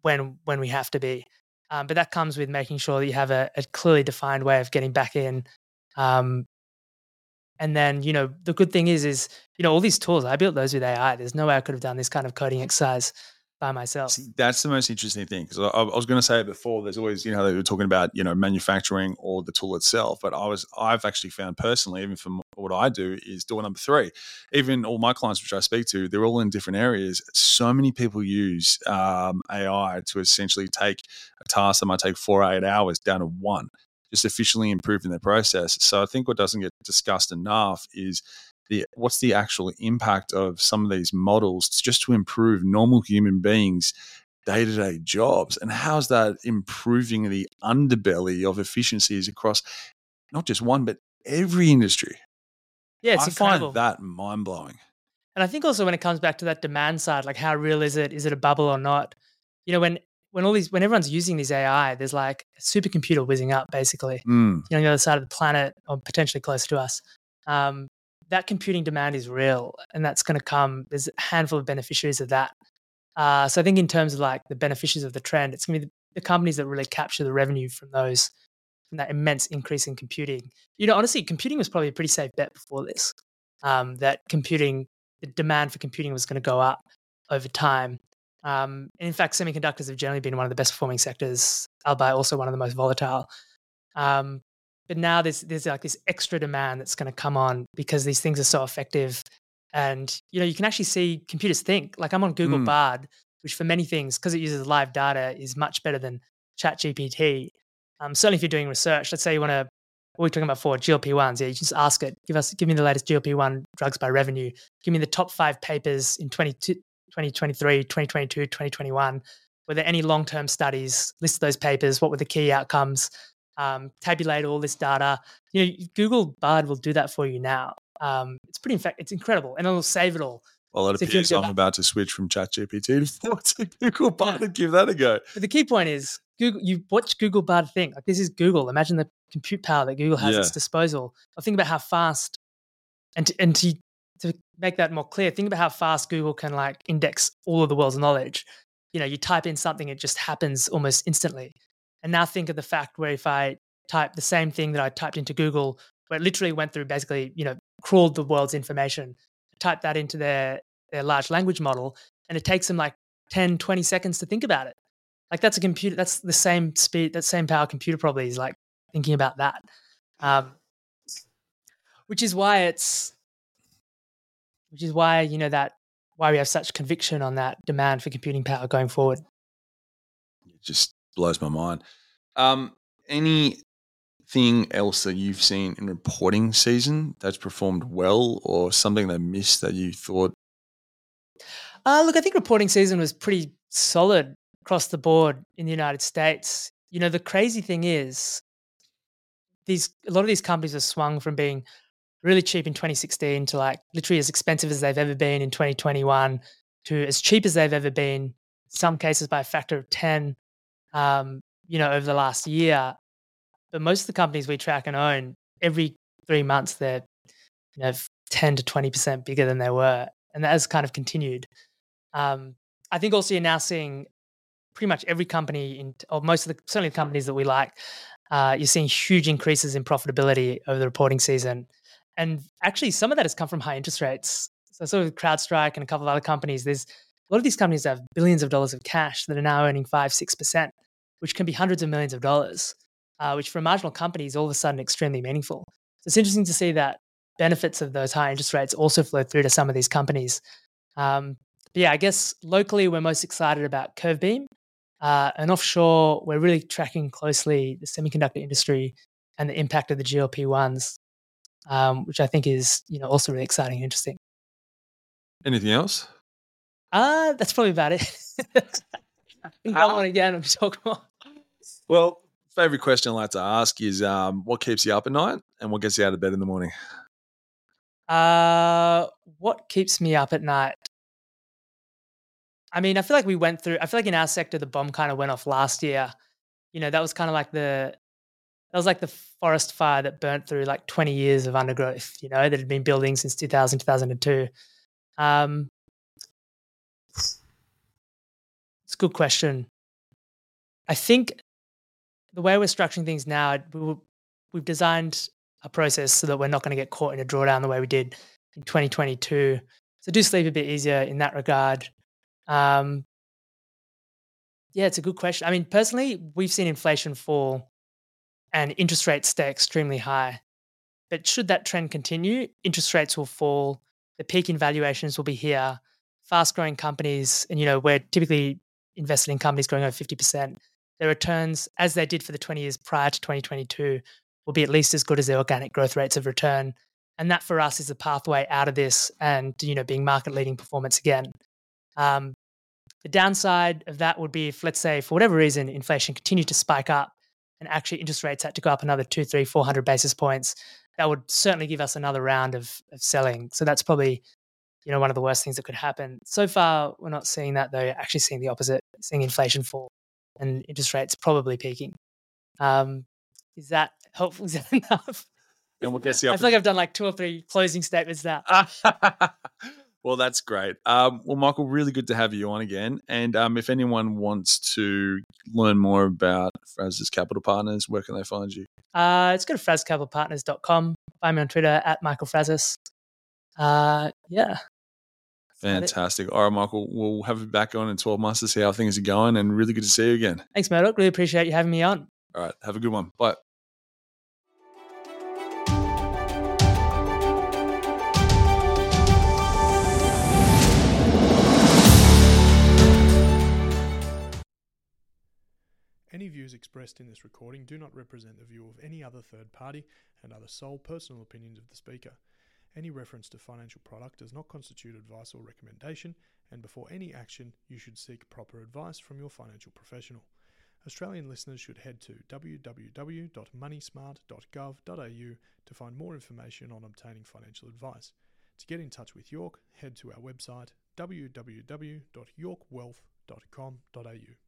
when when we have to be. Um, but that comes with making sure that you have a, a clearly defined way of getting back in. Um, and then, you know, the good thing is, is you know, all these tools I built those with AI. There's no way I could have done this kind of coding exercise by myself. See, that's the most interesting thing because I, I was going to say before. There's always, you know, they were talking about, you know, manufacturing or the tool itself. But I was, I've actually found personally, even from what I do, is door number three. Even all my clients, which I speak to, they're all in different areas. So many people use um, AI to essentially take a task that might take four or eight hours down to one, just efficiently improving their process. So I think what doesn't get discussed enough is the what's the actual impact of some of these models just to improve normal human beings day-to-day jobs and how's that improving the underbelly of efficiencies across not just one but every industry Yeah, it's i incredible. find that mind-blowing And I think also when it comes back to that demand side, like how real is it? Is it a bubble or not? You know, when when all these when everyone's using these AI, there's like a supercomputer whizzing up basically, Mm, you know, on the other side of the planet or potentially close to us. Um, that computing demand is real and that's going to come. There's a handful of beneficiaries of that. Uh, so I think in terms of like the beneficiaries of the trend, it's going to be the, the companies that really capture the revenue from those from that immense increase in computing. You know, honestly, computing was probably a pretty safe bet before this. Um, that computing, the demand for computing was going to go up over time. Um, and in fact, semiconductors have generally been one of the best performing sectors, albeit also one of the most volatile. Um, but now there's there's like this extra demand that's going to come on because these things are so effective, and you know you can actually see computers think. Like I'm on Google mm. Bard, which for many things, because it uses live data, is much better than ChatGPT. Um, certainly, if you're doing research, let's say you want to, what we're talking about for GLP ones, yeah, you just ask it, give us, give me the latest GLP one drugs by revenue, give me the top five papers in 2023, 2022, 2021. Were there any long term studies? List those papers. What were the key outcomes? Um, tabulate all this data. You know, Google Bard will do that for you now. Um, it's pretty, in fact, it's incredible, and it'll save it all. Well, it so appears I'm about to switch from ChatGPT to [laughs] Google Bard and give that a go. But the key point is, Google. You watch Google Bard think like this is Google. Imagine the compute power that Google has yeah. at its disposal. I think about how fast, and to, and to to make that more clear, think about how fast Google can like index all of the world's knowledge. You know, you type in something, it just happens almost instantly. And now think of the fact where if I type the same thing that I typed into Google, where it literally went through basically, you know, crawled the world's information, type that into their, their large language model, and it takes them like 10, 20 seconds to think about it. Like that's a computer, that's the same speed, that same power computer probably is like thinking about that. Um, which is why it's, which is why, you know, that, why we have such conviction on that demand for computing power going forward. Just blows my mind. Um, anything else that you've seen in reporting season that's performed well, or something they missed that you thought? Uh, look, I think reporting season was pretty solid across the board in the United States. You know, the crazy thing is, these a lot of these companies have swung from being really cheap in 2016 to like literally as expensive as they've ever been in 2021 to as cheap as they've ever been some cases by a factor of 10 um, you know, over the last year. But most of the companies we track and own, every three months, they're, you know, 10 to 20% bigger than they were. And that has kind of continued. Um, I think also you're now seeing pretty much every company in, or most of the, certainly the companies that we like, uh, you're seeing huge increases in profitability over the reporting season. And actually, some of that has come from high interest rates. So, sort of CrowdStrike and a couple of other companies, there's a lot of these companies have billions of dollars of cash that are now earning five, six percent which can be hundreds of millions of dollars, uh, which for a marginal company is all of a sudden extremely meaningful. So it's interesting to see that benefits of those high interest rates also flow through to some of these companies. Um, but yeah, I guess locally we're most excited about Curvebeam. Uh, and offshore, we're really tracking closely the semiconductor industry and the impact of the GLP ones, um, which I think is you know also really exciting and interesting. Anything else? Uh, that's probably about it. [laughs] [laughs] Come on again. I'm talking about. Well, favorite question I like to ask is um, what keeps you up at night and what gets you out of bed in the morning? Uh, what keeps me up at night? I mean, I feel like we went through. I feel like in our sector, the bomb kind of went off last year. You know, that was kind of like the that was like the forest fire that burnt through like 20 years of undergrowth. You know, that had been building since 2000, 2002. Um, it's a good question. I think the way we're structuring things now, we we've designed a process so that we're not going to get caught in a drawdown the way we did in 2022. So do sleep a bit easier in that regard. Um, yeah, it's a good question. I mean, personally, we've seen inflation fall and interest rates stay extremely high. But should that trend continue, interest rates will fall, the peak in valuations will be here, fast growing companies, and you know, we're typically invested in companies growing over 50%, their returns, as they did for the 20 years prior to 2022, will be at least as good as their organic growth rates of return. And that for us is a pathway out of this and, you know, being market leading performance again. Um, the downside of that would be if, let's say, for whatever reason, inflation continued to spike up and actually interest rates had to go up another two, three, 400 basis points, that would certainly give us another round of, of selling. So that's probably you know, one of the worst things that could happen. So far, we're not seeing that though. Actually, seeing the opposite, seeing inflation fall and interest rates probably peaking. Um, is that helpful? [laughs] Is that enough? and we'll get you I feel like I've done like two or three closing statements now. [laughs] well, that's great. Um, well, Michael, really good to have you on again. And um, if anyone wants to learn more about Frazis Capital Partners, where can they find you? Uh, let's go to frazcapitalpartners.com. Find me on Twitter at Michael Frazis. Uh, yeah. About it. Fantastic. All right, Michael, we'll have you back on in 12 months to see how things are going. And really good to see you again. Thanks, Murdoch. Really appreciate you having me on. All right, have a good one. Bye. Any views expressed in this recording do not represent the view of any other third party and are the sole personal opinions of the speaker. Any reference to financial product does not constitute advice or recommendation, and before any action, you should seek proper advice from your financial professional. Australian listeners should head to www.moneysmart.gov.au to find more information on obtaining financial advice. To get in touch with York, head to our website www.yorkwealth.com.au.